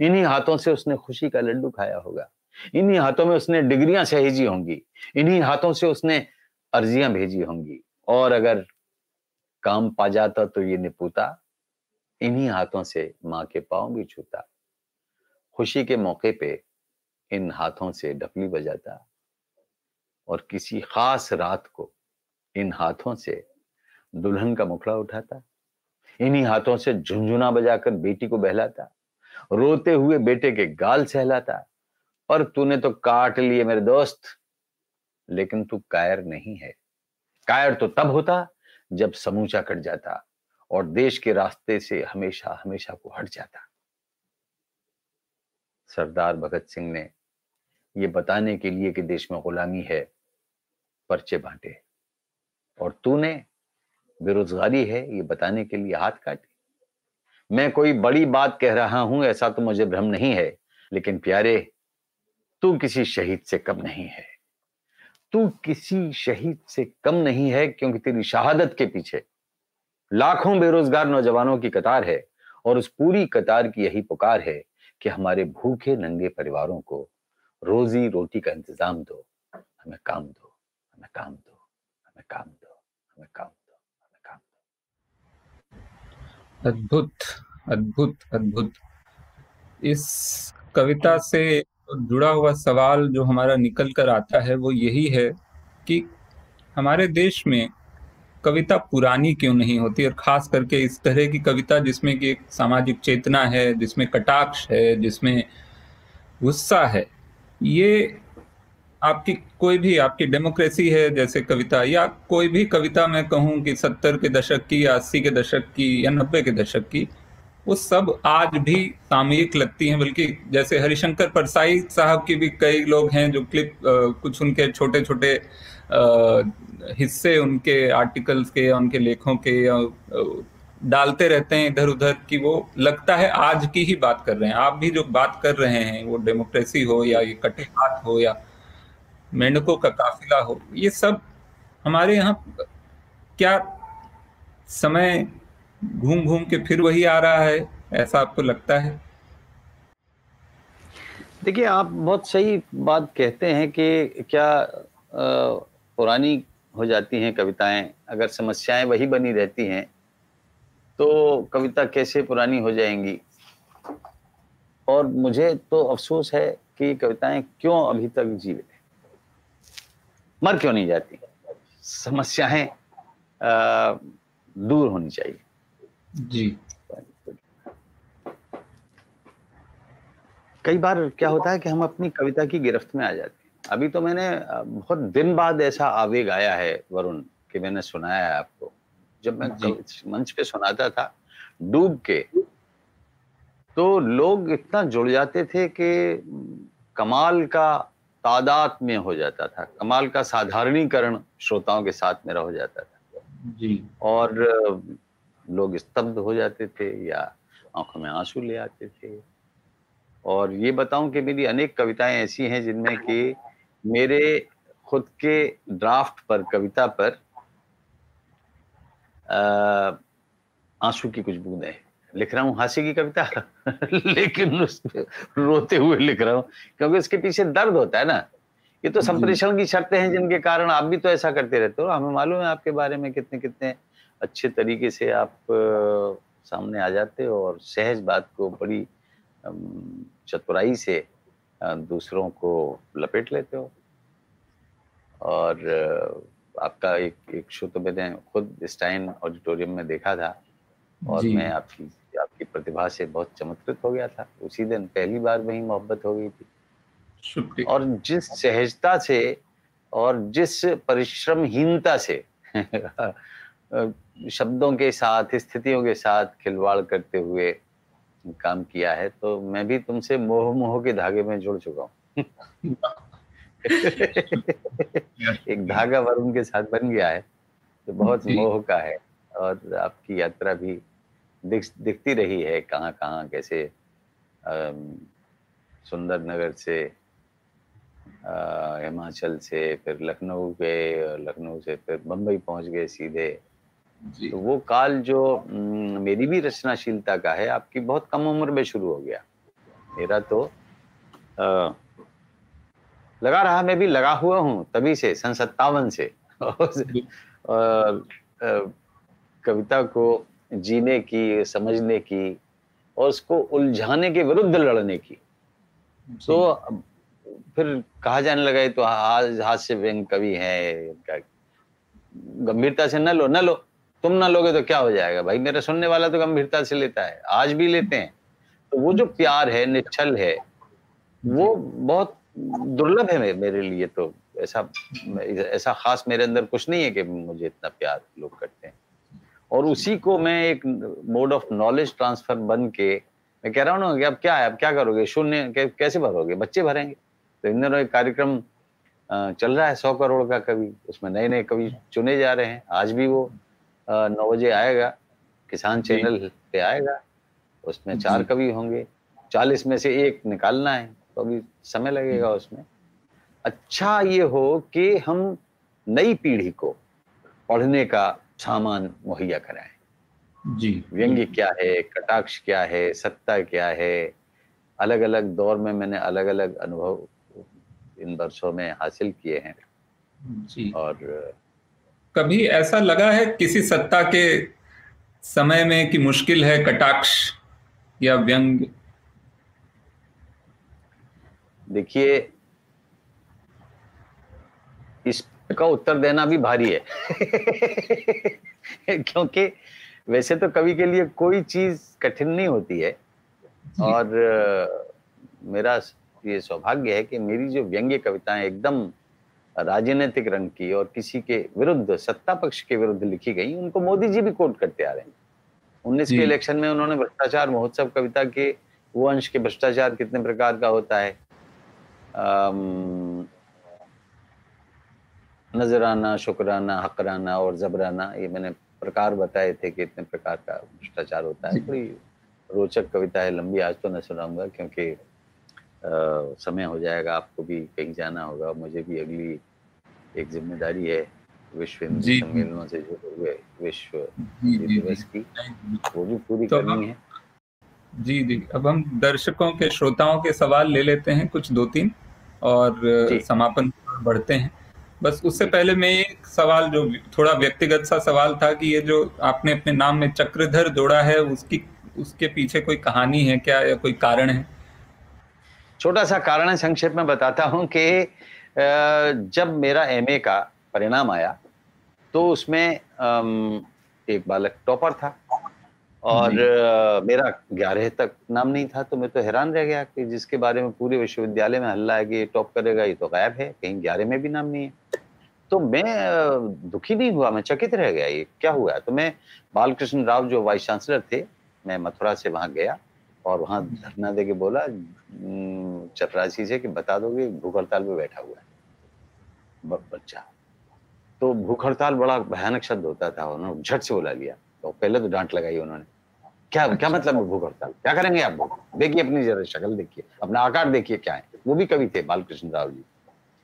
[SPEAKER 3] इन्हीं हाथों से उसने खुशी का लड्डू खाया होगा। इन्हीं हाथों में उसने डिग्रियाँ सहेजी होंगी। इन्हीं हाथों से उसने अर्जियाँ भेजी होंगी। और अगर काम पा जाता तो ये निपुता इन्हीं हाथों से माँ के पाँव भी छूता। खुशी के मौके पे इन हाथों से ढपली बजाता और किसी खास रात को इन हाथों से दुल्हन का मुखड़ा उठाता। इन्हीं हाथों से झुंझुना बजाकर बेटी को बहलाता, रोते हुए बेटे के गाल सहलाता, और तूने तो काट लिए मेरे दोस्त, लेकिन तू कायर नहीं है। कायर तो तब होता जब समूचा कट जाता। और देश के रास्ते से हमेशा हमेशा को हट जाता। सरदार भगत सिंह ने ये बताने के लिए कि देश में गुलामी है, पर्चे बांटे। और तूने बेरोजगारी है, ये बताने के लिए हाथ काटे। मैं कोई बड़ी बात कह रहा हूँ, ऐसा तो मुझे भ्रम नहीं है, लेकिन प्यारे, तू किसी शहीद से कम नहीं है। तू किसी शहीद से कम नहीं है, क्योंकि तेरी शहादत के पीछे लाखों बेरोजगार नौजवानों की कतार है और उस पूरी कतार की यही पुकार है कि हमारे भूखे नंगे परिवारों को रोजी रोटी का इंतज़ाम दो, हमें काम दो, हमें काम दो, हमें काम दो, हमें काम दो, हमें काम
[SPEAKER 2] दो। अद्भुत अद्भुत अद्भुत। इस कविता से जुड़ा हुआ सवाल जो हमारा निकल कर आता है वो यही है कि हमारे देश में कविता पुरानी क्यों नहीं होती? और खास करके इस तरह की कविता जिसमें कि एक सामाजिक चेतना है जिसमें कटाक्ष है जिसमें गुस्सा है ये आपकी कोई भी आपकी डेमोक्रेसी है जैसे कविता या कोई भी कविता मैं कहूँ कि सत्तर के दशक की या अस्सी के दशक की या नब्बे के दशक की वो सब आज भी सामयिक लगती हैं। बल्कि जैसे हरिशंकर परसाई साहब की भी कई लोग हैं जो क्लिप आ, कुछ उनके छोटे छोटे हिस्से उनके आर्टिकल्स के या उनके लेखों के या डालते रहते हैं इधर उधर कि वो लगता है आज की ही बात कर रहे हैं। आप भी जो बात कर रहे हैं, वो डेमोक्रेसी हो या ये कटे हाथ हो या मेंढकों का काफिला हो, ये सब हमारे यहाँ क्या समय घूम घूम के फिर वही आ रहा है, ऐसा आपको लगता है?
[SPEAKER 3] देखिए, आप बहुत सही बात कहते हैं कि क्या पुरानी हो जाती हैं कविताएँ अगर समस्याएँ वही बनी रहती हैं तो कविता कैसे पुरानी हो जाएँगी? और मुझे तो अफसोस है कि कविताएँ क्यों अभी तक जीवित है? मर क्यों नहीं जाती? समस्याएँ दूर होनी चाहिए।
[SPEAKER 2] जी।
[SPEAKER 3] कई बार क्या होता है कि हम अपनी कविता की गिरफ्त में आ जाते हैं। अभी तो मैंने बहुत दिन बाद ऐसा आवेग आया है वरुण कि मैंने सुनाया है आपको। जब मैं मंच पे सुनाता था डूब के तो लोग इतना जुड़ जाते थे कि कमाल का तादाद में हो जाता था कमाल का साधारणीकरण श्रोताओं के साथ मेरा हो जाता था।
[SPEAKER 2] जी।
[SPEAKER 3] और लोग स्तब्ध हो जाते थे या आँखों में आँसू ले आते थे। और ये बताऊँ कि मेरी अनेक कविताएँ ऐसी हैं जिनमें कि मेरे खुद के ड्राफ्ट पर कविता पर आँसू की कुछ बूंदें। लिख रहा हूँ हास्य की कविता? लेकिन उस रोते हुए लिख रहा हूँ क्योंकि उसके पीछे दर्द होता है ना। ये तो संप्रेषण की शर्तें हैं जिनके कारण आप भी तो ऐसा करते रहते हो। हमें मालूम है आपके बारे में कितने कितने अच्छे तरीके से आप सामने आ जाते हो और सहज बात को बड़ी चतुराई से दूसरों को लपेट लेते हो? और आपका एक एक शो तो मैंने खुद स्टाइन ऑडिटोरियम में देखा था और मैं आपकी आपकी प्रतिभा से बहुत चमत्कृत हो गया था। उसी दिन पहली बार वही मोहब्बत हो गई थी। और जिस सहजता से और जिस परिश्रमहीनता से शब्दों के साथ स्थितियों के साथ खिलवाड़ करते हुए काम किया है तो मैं भी तुमसे मोह मोह के धागे में जुड़ चुका हूँ। एक धागा वरुण के साथ बन गया है तो बहुत मोह का है और आपकी यात्रा भी दिख दिखती रही है कहाँ कहाँ कैसे सुंदर नगर से हिमाचल से फिर लखनऊ गए और लखनऊ से फिर बम्बई पहुँच गए सीधे। तो वो काल जो मेरी भी रचनाशीलता का है आपकी बहुत कम उम्र में शुरू हो गया। मेरा तो आ, लगा रहा मैं भी लगा हुआ हूँ तभी से सन सत्तावन से। और कविता को जीने की समझने की और उसको उलझाने के विरुद्ध लड़ने की। तो फिर कहा जाने लगा तो से व्यंग कवि है गंभीरता से न लो न लो। तुम ना लोगे तो क्या हो जाएगा भाई? मेरा सुनने वाला तो गंभीरता से लेता है। आज भी लेते हैं। तो वो जो प्यार है निच्छल है, वो बहुत दुर्लभ है मेरे लिए तो ऐसा ऐसा खास मेरे अंदर कुछ नहीं है कि मुझे इतना प्यार लोग करते हैं। और उसी को मैं एक मोड ऑफ़ नॉलेज ट्रांसफ़र बन के, मैं कह रहा हूँ ना कि अब क्या है? अब क्या करोगे? शून्य कैसे भरोगे? बच्चे भरेंगे। तो इन दिनों एक कार्यक्रम चल रहा है सौ करोड़ का कवि। उसमें नए नए कवि चुने जा रहे हैं। आज भी वो नौ बजे आएगा किसान चैनल पे आएगा उसमें चार कवि होंगे चालीस में से एक निकालना है तो अभी समय लगेगा उसमें। अच्छा ये हो कि हम नई पीढ़ी को पढ़ने का सामान मुहैया कराएँ।
[SPEAKER 2] जी।
[SPEAKER 3] व्यंग्य क्या है कटाक्ष क्या है सत्ता क्या है अलग अलग दौर में मैंने अलग अलग अनुभव इन वर्षों में हासिल किए हैं।
[SPEAKER 2] जी।
[SPEAKER 3] और
[SPEAKER 2] कभी ऐसा लगा है किसी सत्ता के समय में कि मुश्किल है कटाक्ष या व्यंग?
[SPEAKER 3] देखिए इसका उत्तर देना भी भारी है। क्योंकि वैसे तो कवि के लिए कोई चीज़ कठिन नहीं होती है। और मेरा ये सौभाग्य है कि मेरी जो व्यंग्य कविताएँ एकदम राजनीतिक रंग की और किसी के विरुद्ध सत्ता पक्ष के विरुद्ध लिखी गई उनको मोदी जी भी कोट करते आ रहे हैं। उन्नीस के इलेक्शन में उन्होंने भ्रष्टाचार महोत्सव कविता के वो अंश के भ्रष्टाचार कितने प्रकार का होता है? आम, नजराना शुक्राना हकराना और जबराना ये मैंने प्रकार बताए थे कि इतने प्रकार का भ्रष्टाचार होता है। बड़ी रोचक कविता है लंबी आज तो न सुनाऊँगा क्योंकि आ, समय हो जाएगा आपको भी कहीं जाना होगा मुझे भी अगली एक ज़िम्मेदारी है विश्व हिंदी सम्मेलनों से जुड़े हुए विश्व दिवस की वो भी पूरी तो करनी है।
[SPEAKER 2] जी जी। अब हम दर्शकों के श्रोताओं के सवाल ले लेते हैं कुछ दो तीन और समापन बढ़ते हैं। बस उससे पहले मैं एक सवाल जो थोड़ा व्यक्तिगत सा सवाल था कि ये जो आपने अपने नाम में चक्रधर जोड़ा है उसकी उसके पीछे कोई कहानी है क्या या कोई कारण है?
[SPEAKER 3] छोटा सा कारण संक्षेप में बताता हूँ कि जब मेरा एमए का परिणाम आया तो उसमें एक बालक टॉपर था और मेरा ग्यारह तक नाम नहीं था तो मैं तो हैरान रह गया कि जिसके बारे में पूरे विश्वविद्यालय में हल्ला है कि ये टॉप करेगा ये तो गायब है कहीं ग्यारह में भी नाम नहीं है। तो मैं दुखी नहीं हुआ मैं चकित रह गया ये क्या हुआ? तो मैं बालकृष्ण राव जो वाइस चांसलर थे मैं मथुरा से वहाँ गया और वहाँ धरना दे के बोला चपरासी से कि बता दो कि भूख हड़ताल पे बैठा हुआ है। बच्चा। तो भूख हड़ताल बड़ा भयानक शब्द होता था उन्होंने झट से बोला लिया। तो पहले तो डांट लगाई उन्होंने। क्या क्या मतलब है भूख हड़ताल? क्या करेंगे आप भूख? देखिए अपनी जरा शक्ल देखिए अपना आकार देखिए क्या है। वो भी कवि थे बालकृष्ण राव जी।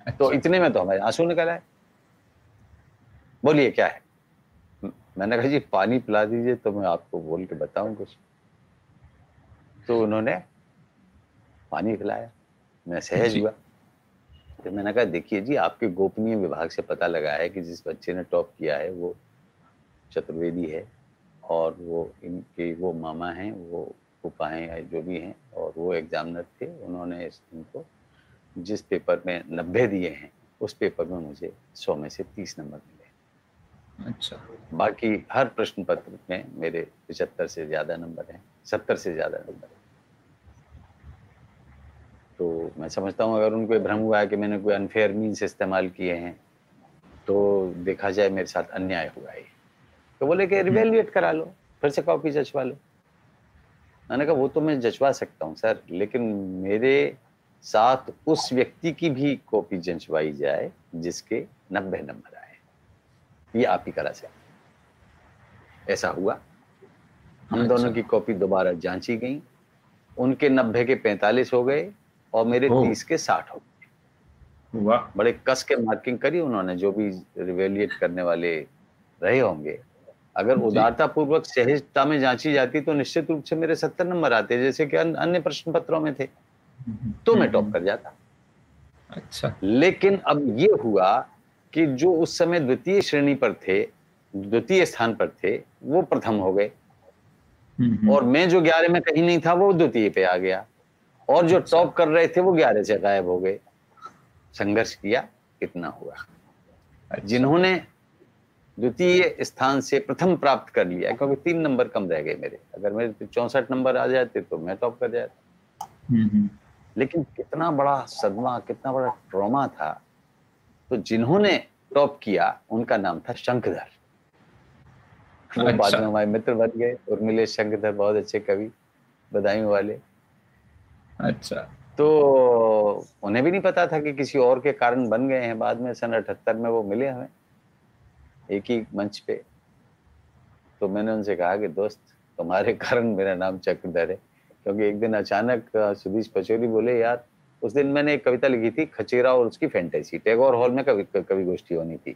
[SPEAKER 3] तो अच्छा। इतने में तो हमारे आँसू निकल आए। बोलिए क्या है? मैंने कहा जी पानी पिला दीजिए तो मैं आपको बोल के बताऊँ कुछ। तो उन्होंने पानी पिलाया। मैं सहज हुआ। तो मैंने कहा देखिए जी आपके गोपनीय विभाग से पता लगा है कि जिस बच्चे ने टॉप किया है वो चतुर्वेदी है और वो इनके वो मामा हैं वो फूफा हैं जो भी हैं और वो एग्जामिनर थे। उन्होंने इनको जिस पेपर में नब्बे दिए हैं उस पेपर में मुझे सौ में से तीस नंबर मिले।
[SPEAKER 2] अच्छा।
[SPEAKER 3] बाकी हर प्रश्न पत्र में मेरे पिछहत्तर से ज़्यादा नंबर हैं सत्तर से ज़्यादा नंबर हैं। तो मैं समझता हूँ अगर उनको भ्रम हुआ है कि मैंने कोई अनफेयर मीन्स इस्तेमाल किए हैं तो देखा जाए मेरे साथ अन्याय हुआ है। तो बोले कि रिवेल्युएट करा लो फिर से कॉपी जचवा लो। मैंने कहा वो तो मैं जचवा सकता हूँ सर लेकिन मेरे साथ उस व्यक्ति की भी कॉपी जंचवाई जाए जिसके नब्बे नंबर ये आप ही करा सकते ऐसा हुआ। हम अच्छा। दोनों की कॉपी दोबारा जांची गई। उनके नब्बे के पैंतालीस हो गए और मेरे तीस के साठ हो गए। बड़े कस के मार्किंग करी उन्होंने जो भी रिवेलिएट करने वाले रहे होंगे। अगर उदारता पूर्वक सहजता में जांची जाती तो निश्चित रूप से मेरे सत्तर नंबर आते जैसे कि अन्य प्रश्न पत्रों में थे। तो मैं टॉप कर जाता।
[SPEAKER 2] अच्छा।
[SPEAKER 3] लेकिन अब ये हुआ कि जो उस समय द्वितीय श्रेणी पर थे द्वितीय स्थान पर थे वो प्रथम हो गए। और मैं जो ग्यारह में कहीं नहीं था वो द्वितीय पे आ गया। और जो टॉप अच्छा। कर रहे थे वो ग्यारह से गायब हो गए। संघर्ष किया कितना हुआ। अच्छा। जिन्होंने द्वितीय स्थान से प्रथम प्राप्त कर लिया क्योंकि तीन नंबर कम रह गए मेरे। अगर मेरे चौसठ नंबर आ जाते तो मैं टॉप कर जाता। लेकिन कितना बड़ा सदमा कितना बड़ा ट्रॉमा था। तो जिन्होंने टॉप किया उनका नाम था शंखधर वो अच्छा। बाद में हमारे मित्र बन गए उर्मिले शंखधर बहुत अच्छे कवि बदायूं वाले।
[SPEAKER 2] अच्छा।
[SPEAKER 3] तो उन्हें भी नहीं पता था कि किसी और के कारण बन गए हैं बाद में सन अठहत्तर में वो मिले हमें एक ही मंच पे। तो मैंने उनसे कहा कि दोस्त तुम्हारे कारण मेरा नाम चक्रधर है क्योंकि एक दिन अचानक सुधीश पचौरी बोले यार उस दिन मैंने एक कविता लिखी थी, खचेरा और उसकी फैंटेसी टैगोर हॉल में कवि कवि गोष्ठी होनी थी।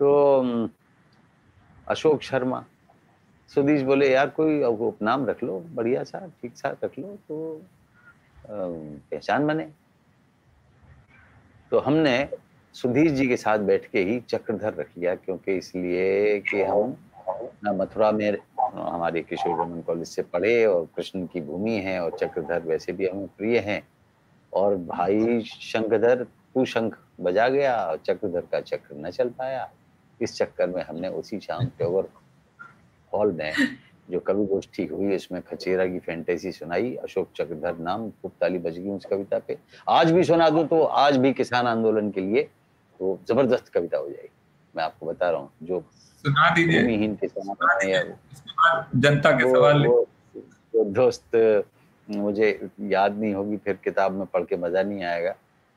[SPEAKER 3] तो अशोक शर्मा, सुधीश बोले, यार कोई उपनाम रख लो, बढ़िया सा, ठीक सा रख लो। तो पहचान बने। तो हमने सुधीर जी के साथ बैठ के ही चक्रधर रख लिया, क्योंकि इसलिए कि हम मथुरा में हमारे किशोर रमन कॉलेज से पढ़े और कृष्ण की भूमि है और चक्रधर वैसे भी हमें प्रिय हैं। और भाई शंखधर कुशंख बजा गया और चक्रधर का चक्र न चल पाया। इस चक्कर में हमने उसी शाम टोवर हॉल में जो कवि गोष्ठी हुई उसमें खचेरा की फैंटेसी सुनाई अशोक चक्रधर नाम खूब ताली बज गई उस कविता पे। आज भी सुना दूँ तो आज भी किसान आंदोलन के लिए तो ज़बरदस्त कविता हो जाएगी। मैं आपको बता रहा हूँ जो
[SPEAKER 2] सुना दीजिए। किसान जनता के सवाल वो,
[SPEAKER 3] वो दोस्त मुझे याद नहीं होगी फिर किताब में पढ़ के मज़ा नहीं आएगा।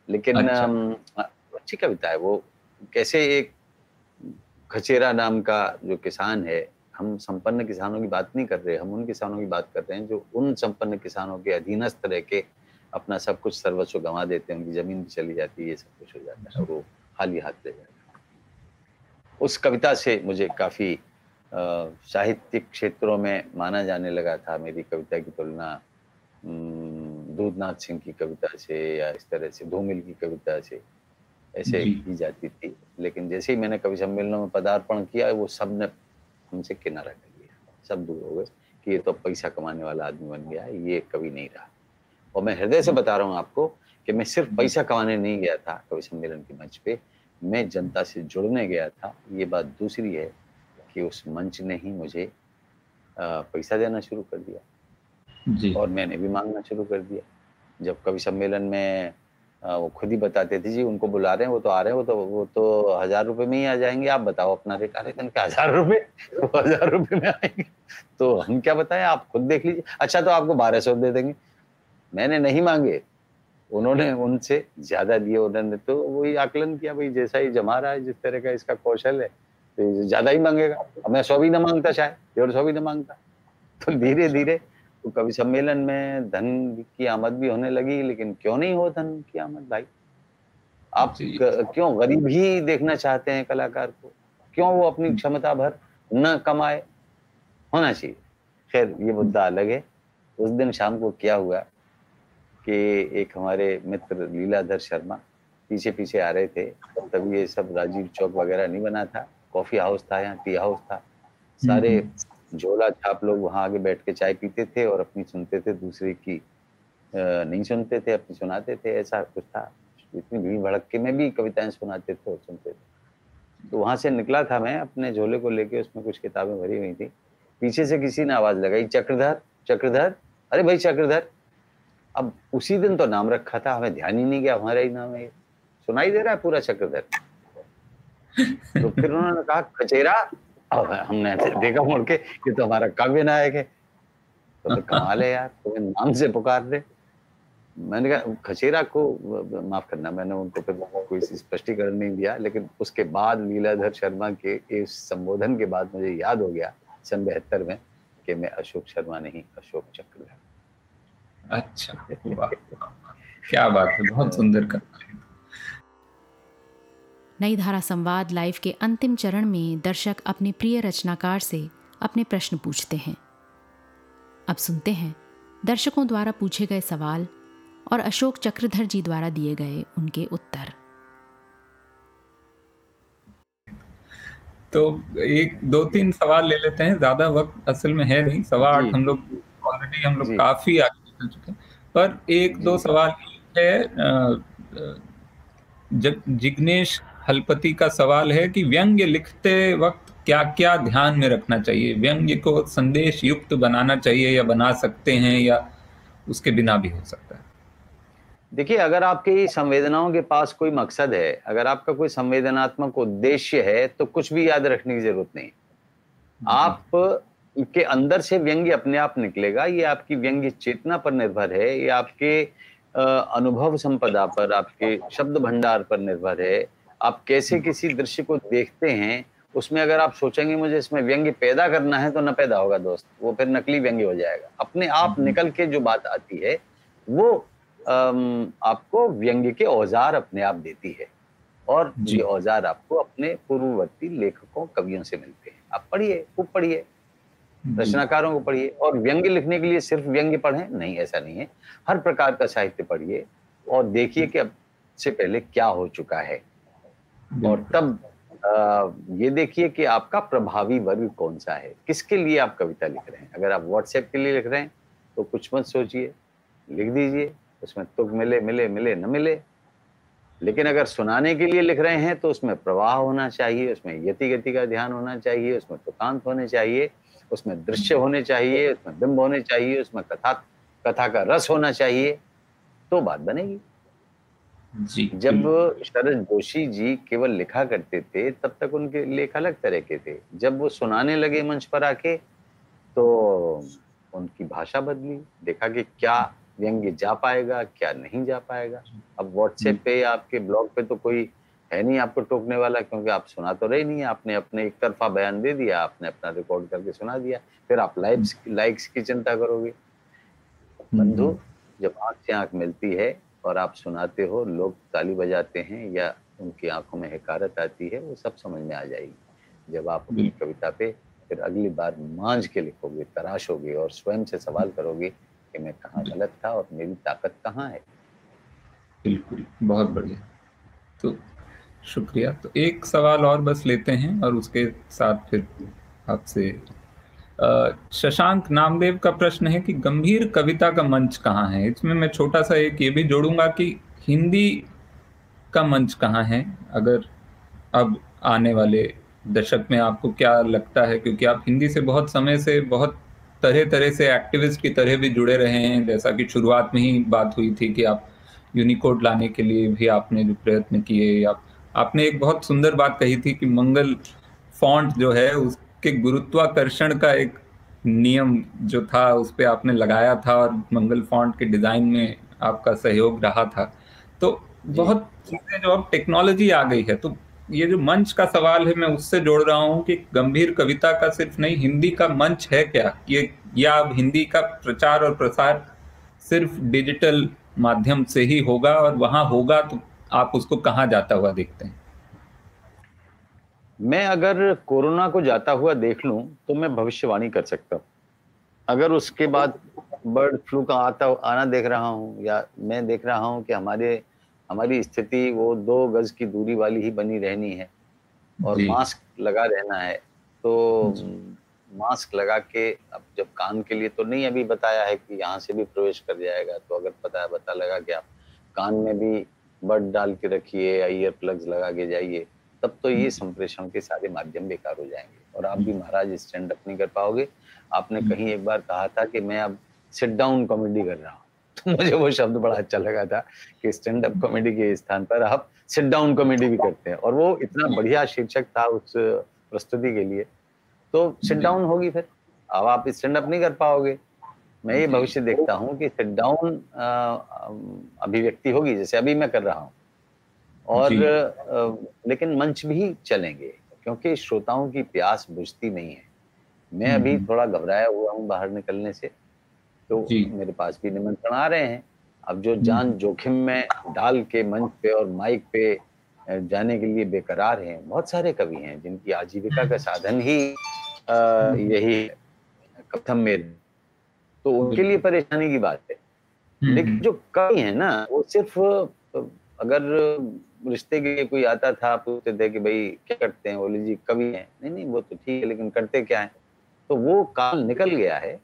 [SPEAKER 3] लेकिन अच्छा। अच्छी कविता है वो। कैसे एक खचेरा नाम का जो किसान है हम संपन्न किसानों की बात नहीं कर रहे हम उन किसानों की बात कर रहे हैं जो उन संपन्न किसानों के अधीनस्थ रह के अपना सब कुछ सर्वस्व गंवा देते हैं उनकी ज़मीन भी चली जाती है ये सब कुछ हो जाता है और वो खाली हाथ ले जाएगा उस कविता से मुझे काफ़ी साहित्यिक क्षेत्रों में माना जाने लगा था मेरी कविता की तुलना दूधनाथ सिंह की कविता से या इस तरह से धूमिल की कविता से ऐसे की जाती थी। लेकिन जैसे ही मैंने कवि सम्मेलनों में पदार्पण किया वो सबने हमसे किनारा कर लिया। सब दूर हो गए कि ये तो पैसा कमाने वाला आदमी बन गया है ये कवि नहीं रहा। और मैं हृदय से बता रहा हूँ आपको कि मैं सिर्फ़ पैसा कमाने नहीं गया था कवि सम्मेलन के मंच पे मैं जनता से जुड़ने गया था। ये बात दूसरी है कि उस मंच ने ही मुझे पैसा देना शुरू कर दिया। जी। और मैंने भी मांगना शुरू कर दिया। जब कवि सम्मेलन में वो खुद ही बताते थे, जी, उनको बुला रहे हैं, वो तो आ रहे हैं, वो तो वो तो हज़ार रुपए में ही आ जाएँगे, आप बताओ अपना रेट अरे क्या हज़ार रुपए, वो हज़ार रुपए में आएँगे। तो हम क्या बताएँ, आप खुद देख लीजिए। अच्छा तो आपको बारह सौ दे देंगे। मैंने नहीं मांगे। उन्होंने उनसे ज़्यादा दिए, उन्होंने तो वही आकलन किया, भाई, जैसा ही जमा रहा है, जिस तरह का इसका कौशल है तो ज़्यादा ही मांगेगा। मैं सौ भी ना माँगता, शायद, डेढ़ सौ भी ना माँगता। तो धीरे धीरे तो कवि सम्मेलन में धन की आमद भी होने लगी लेकिन क्यों नहीं हो धन की आमद भाई? आप क्यों गरीब ही देखना चाहते हैं कलाकार को? क्यों वो अपनी क्षमता भर न कमाए? होना चाहिए। खैर ये मुद्दा अलग है। उस दिन शाम को क्या हुआ कि एक हमारे मित्र लीलाधर शर्मा पीछे पीछे आ रहे थे। तभी ये सब राजीव चौक वगैरह नहीं बना था। कॉफ़ी हाउस था यहाँ टी हाउस था। सारे झोला छाप लोग वहाँ आगे बैठ के चाय पीते थे और अपनी सुनते थे दूसरे की नहीं सुनते थे अपनी सुनाते थे ऐसा कुछ था। इतनी भीड़ भड़के में भी कविताएँ सुनाते थे और सुनते थे। तो वहाँ से निकला था मैं अपने झोले को लेके उसमें कुछ किताबें भरी हुई थी। पीछे से किसी ने आवाज़ लगाई चक्रधर चक्रधर अरे भाई चक्रधर। अब उसी दिन तो नाम रखा था हमें ध्यान ही नहीं गया हमारा ही नाम है। सुनाई दे रहा है पूरा चक्रधर। तो फिर उन्होंने कहा कचेरा अब हमने देखा मुड़ के कि तो हमारा काव्य नायक है। तो फिर कमाल है यार तुम्हें तो नाम से पुकार रहे मैंने कहा, खचेरा को, माफ़ करना, मैंने उनको फिर कोई स्पष्टीकरण नहीं दिया, लेकिन उसके बाद लीलाधर शर्मा के इस संबोधन के बाद मुझे याद हो गया सन बहत्तर में कि मैं अशोक शर्मा नहीं, अशोक चक्र।
[SPEAKER 2] अच्छा क्या बात है, बहुत सुंदर का
[SPEAKER 1] नई धारा संवाद लाइव के अंतिम चरण में दर्शक अपने प्रिय रचनाकार से अपने प्रश्न पूछते हैं। अब सुनते हैं। दर्शकों द्वारा पूछे गए सवाल और अशोक चक्रधर जी द्वारा दिए गए उनके उत्तर।
[SPEAKER 2] तो एक दो तीन सवाल ले लेते हैं। ज़्यादा वक्त असल में है नहीं। सवा आठ हम लोग ऑलरेडी हम लोग काफ़ी आगे निकल चुके हैं। पर एक दो सवाल है जिग्नेश हलपति का सवाल है कि व्यंग्य लिखते वक्त क्या क्या ध्यान में रखना चाहिए? व्यंग्य को संदेश युक्त बनाना चाहिए या बना सकते हैं या उसके बिना भी हो सकता है?
[SPEAKER 3] देखिए अगर आपकी संवेदनाओं के पास कोई मकसद है अगर आपका कोई संवेदनात्मक उद्देश्य है तो कुछ भी याद रखने की ज़रूरत नहीं। आप के अंदर से व्यंग्य अपने आप निकलेगा ये आपकी व्यंग्य चेतना पर निर्भर है ये आपके अनुभव संपदा पर आपके शब्द भंडार पर निर्भर है। आप कैसे किसी दृश्य को देखते हैं उसमें अगर आप सोचेंगे मुझे इसमें व्यंग्य पैदा करना है तो न पैदा होगा दोस्त वो फिर नकली व्यंग्य हो जाएगा। अपने आप हम्म। निकल के जो बात आती है वो आपको व्यंग्य के औज़ार अपने आप देती है। और ये औज़ार आपको अपने पूर्ववर्ती लेखकों कवियों से मिलते हैं। आप पढ़िए खूब पढ़िए रचनाकारों को पढ़िए और व्यंग्य लिखने के लिए सिर्फ़ व्यंग्य पढ़ें? नहीं ऐसा नहीं है। हर प्रकार का साहित्य पढ़िए और देखिए कि अब से पहले क्या हो चुका है। और तब ये देखिए कि आपका प्रभावी वर्ग कौन सा है। किसके लिए आप कविता लिख रहे हैं? अगर आप व्हाट्सएप के लिए लिख रहे हैं तो कुछ मत सोचिए। लिख दीजिए, उसमें तुक मिले मिले मिले, न मिले। लेकिन अगर सुनाने के लिए लिख रहे हैं तो उसमें प्रवाह होना चाहिए, उसमें यति गति का ध्यान होना चाहिए, उसमें तुकांत होने चाहिए, उसमें दृश्य होने चाहिए, उसमें बिंब होने चाहिए, उसमें कथा कथा का रस होना चाहिए तो बात बनेगी। जी जब शरद जोशी जी केवल लिखा करते थे तब तक उनके लेख अलग तरह के थे। जब वो सुनाने लगे मंच पर आके तो उनकी भाषा बदली देखा कि क्या व्यंग्य जा पाएगा क्या नहीं जा पाएगा। अब व्हाट्सएप पे आपके ब्लॉग पे तो कोई है नहीं आपको टोकने वाला क्योंकि आप सुना तो रहे नहीं आपने अपने एक तरफा बयान दे दिया आपने अपना रिकॉर्ड करके सुना दिया फिर आप लाइक्स लाइक्स की चिंता करोगे। बंधु हम्म। जब आँख से आँख मिलती है और आप सुनाते हो लोग ताली बजाते हैं या उनकी आँखों में हकारत आती है वो सब समझ में आ जाएगी। जब आप अपनी कविता पे फिर अगली बार मांझ के लिखोगे तराशोगे और स्वयं से सवाल करोगे कि मैं कहाँ गलत था और मेरी ताकत कहाँ है?
[SPEAKER 2] बिल्कुल बहुत बढ़िया। तो शुक्रिया। तो एक सवाल और बस लेते हैं और उसके साथ फिर आपसे शशांक नामदेव का प्रश्न है कि गंभीर कविता का मंच कहाँ है? इसमें मैं छोटा सा एक ये भी जोड़ूँगा कि हिंदी का मंच कहाँ है? अगर अब आने वाले दशक में आपको क्या लगता है? क्योंकि आप हिंदी से बहुत समय से बहुत तरह तरह से एक्टिविस्ट की तरह भी जुड़े रहे हैं। जैसा कि शुरुआत में ही बात हुई थी कि आप यूनिकोड लाने के लिए भी आपने जो प्रयत्न किए, या आपने एक बहुत सुंदर बात कही थी कि मंगल फॉन्ट जो है उसके गुरुत्वाकर्षण का एक नियम जो था उस पर आपने लगाया था और मंगल फॉन्ट के डिज़ाइन में आपका सहयोग रहा था। तो बहुत चीज़ें जो अब टेक्नोलॉजी आ गई है तो ये जो मंच का सवाल है मैं उससे जोड़ रहा हूँ कि गंभीर कविता का सिर्फ़ नहीं हिंदी का मंच है क्या? ये या अब हिंदी का प्रचार और प्रसार सिर्फ़ डिजिटल माध्यम से ही होगा और वहाँ होगा तो आप उसको कहाँ जाता हुआ देखते हैं?
[SPEAKER 3] मैं अगर कोरोना को जाता हुआ देख लूँ तो मैं भविष्यवाणी कर सकता हूँ। अगर उसके बाद बर्ड फ्लू का आता आना देख रहा हूँ या मैं देख रहा हूँ कि हमारे हमारी स्थिति वो दो गज की दूरी वाली ही बनी रहनी है और मास्क लगा रहना है तो मास्क लगा के अब जब कान के लिए तो नहीं अभी बताया है कि यहाँ से भी प्रवेश कर जाएगा तो अगर पता है पता लगा कि आप कान में भी बड डाल के रखिए या ईयर प्लग्स लगा के जाइए तब तो ये संप्रेषण के सारे माध्यम बेकार हो जाएँगे। और आप भी महाराज स्टैंड अप नहीं कर पाओगे। आपने कहीं एक बार कहा था कि मैं अब सिट डाउन कॉमेडी कर रहा हूँ। तो मुझे वो शब्द बड़ा अच्छा लगा था कि स्टैंड अप कॉमेडी के स्थान पर आप सिट डाउन कॉमेडी भी करते हैं। और वो इतना बढ़िया शीर्षक था उस प्रस्तुति के लिए। तो सिट डाउन होगी फिर। अब आप स्टैंड अप नहीं कर पाओगे। मैं ये भविष्य देखता हूँ कि सिट डाउन अभिव्यक्ति होगी। जैसे अभी मैं कर रहा हूँ। और लेकिन मंच भी चलेंगे क्योंकि श्रोताओं की प्यास बुझती नहीं है मैं अभी हम्म। थोड़ा घबराया हुआ हूँ बाहर निकलने से तो मेरे पास भी निमंत्रण आ रहे हैं अब जो जान हम्म। जोखिम में डाल के मंच पे और माइक पे जाने के लिए बेकरार हैं बहुत सारे कवि हैं जिनकी आजीविका का साधन ही आ, हम्म। यही कथम में तो उनके लिए परेशानी की बात है। लेकिन जो कवि है ना वो सिर्फ़ अगर रिश्ते के लिए कोई आता था पूछते थे कि भाई क्या करते हैं? बोले जी कवि हैं? नहीं नहीं वो तो ठीक है लेकिन करते क्या है? तो वो काल निकल गया है।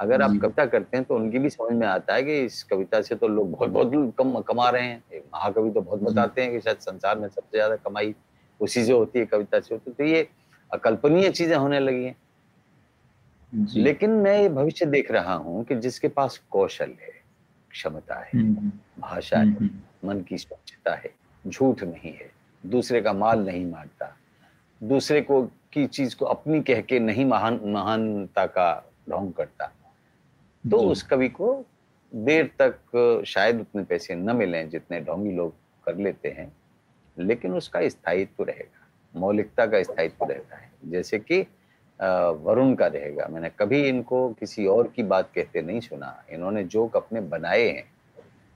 [SPEAKER 3] अगर आप कविता करते हैं तो उनकी भी समझ में आता है कि इस कविता से तो लोग बहुत बहुत कम कमा रहे हैं। महाकवि तो बहुत बताते हैं कि शायद संसार में सबसे ज़्यादा कमाई उसी से होती है कविता से। होती है तो ये अकल्पनीय चीज़ें होने लगी हैं। लेकिन मैं ये भविष्य देख रहा हूँ कि जिसके पास कौशल है क्षमता है हम्म, हम्म। भाषा है हम्म, मन की स्वच्छता है झूठ नहीं है दूसरे का माल नहीं मारता दूसरे को की चीज़ को अपनी कह के नहीं महान महानता का ढोंग करता। तो उस कवि को देर तक शायद उतने पैसे न मिले जितने ढोंगी लोग कर लेते हैं लेकिन उसका स्थायित्व रहेगा मौलिकता का स्थायित्व रहता है। जैसे कि वरुण का रहेगा मैंने कभी इनको किसी और की बात कहते नहीं सुना इन्होंने जोक अपने बनाए हैं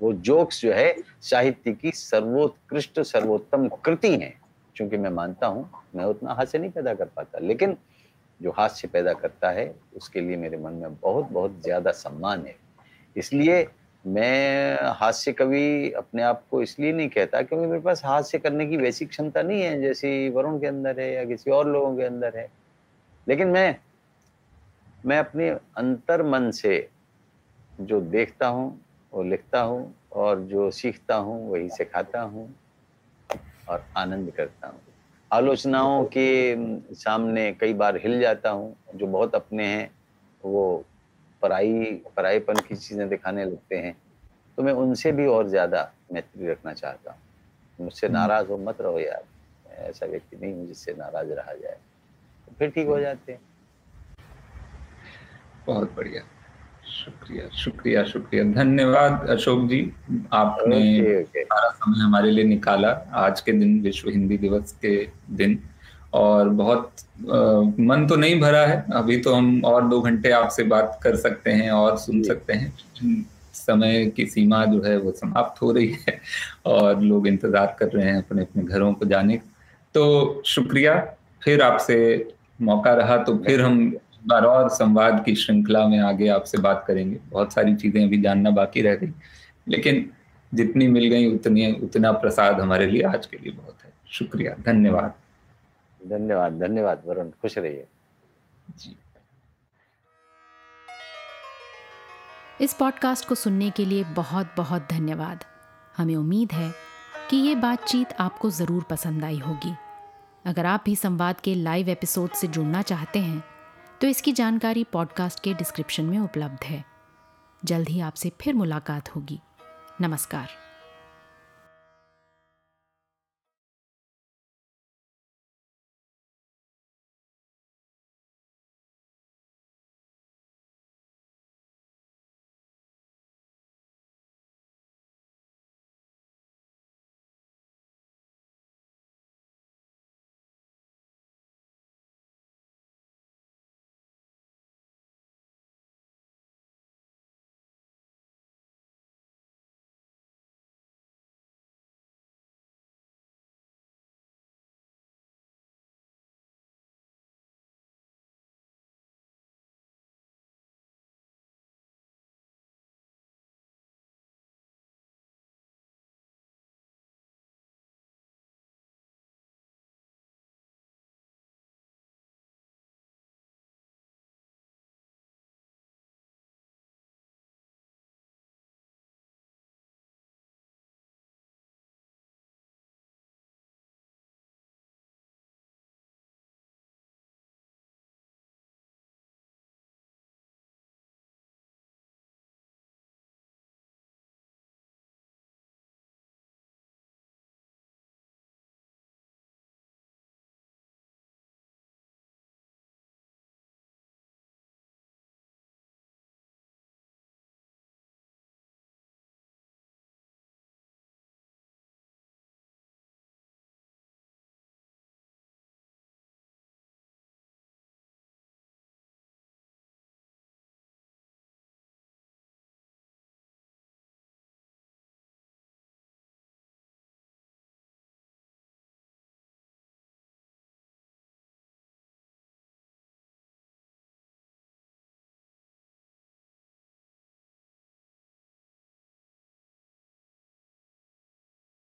[SPEAKER 3] वो जोक्स जो है साहित्य की सर्वोत्कृष्ट, सर्वोत्तम कृति है। क्योंकि मैं मानता हूँ, मैं उतना हास्य नहीं पैदा कर पाता, लेकिन जो हास्य पैदा करता है, उसके लिए मेरे मन में बहुत बहुत ज़्यादा सम्मान है। इसलिए मैं हास्य कवि अपने आप को इसलिए नहीं कहता क्योंकि मेरे पास हास्य करने की वैसी क्षमता नहीं है, जैसी वरुण के अंदर है या किसी और लोगों के अंदर है। लेकिन मैं मैं अपने अंतर मन से जो देखता हूँ वो लिखता हूँ और जो सीखता हूँ वही सिखाता हूँ और आनंद करता हूँ। आलोचनाओं के सामने कई बार हिल जाता हूँ जो बहुत अपने हैं वो पराई पराईपन की चीज़ें दिखाने लगते हैं। तो मैं उनसे भी और ज़्यादा मैत्री रखना चाहता हूँ। मुझसे हम्म। नाराज़ हो मत रहो यार मैं ऐसा व्यक्ति नहीं हूँ जिससे नाराज़ रहा जाए। तो फिर ठीक हो जाते हैं।
[SPEAKER 2] बहुत बढ़िया। शुक्रिया शुक्रिया शुक्रिया। धन्यवाद अशोक जी आपने सारा समय हमारे लिए निकाला आज के दिन विश्व हिंदी दिवस के दिन। और बहुत आ, मन तो नहीं भरा है अभी तो हम और दो घंटे आपसे बात कर सकते हैं और सुन सकते हैं। समय की सीमा जो है वो समाप्त हो रही है और लोग इंतज़ार कर रहे हैं अपने अपने घरों को जाने। तो शुक्रिया फिर आपसे मौका रहा तो फिर हम बार और संवाद की श्रृंखला में आगे आपसे बात करेंगे। बहुत सारी चीज़ें अभी जानना बाकी रह गई लेकिन जितनी मिल गई उतनी उतना प्रसाद हमारे लिए आज के लिए बहुत है। शुक्रिया धन्यवाद।
[SPEAKER 3] धन्यवाद धन्यवाद वरुण खुश रहिए। जी।
[SPEAKER 1] इस पॉडकास्ट को सुनने के लिए बहुत बहुत धन्यवाद। हमें उम्मीद है कि ये बातचीत आपको ज़रूर पसंद आई होगी। अगर आप भी संवाद के लाइव एपिसोड से जुड़ना चाहते हैं तो इसकी जानकारी पॉडकास्ट के डिस्क्रिप्शन में उपलब्ध है। जल्द ही आपसे फिर मुलाकात होगी। नमस्कार।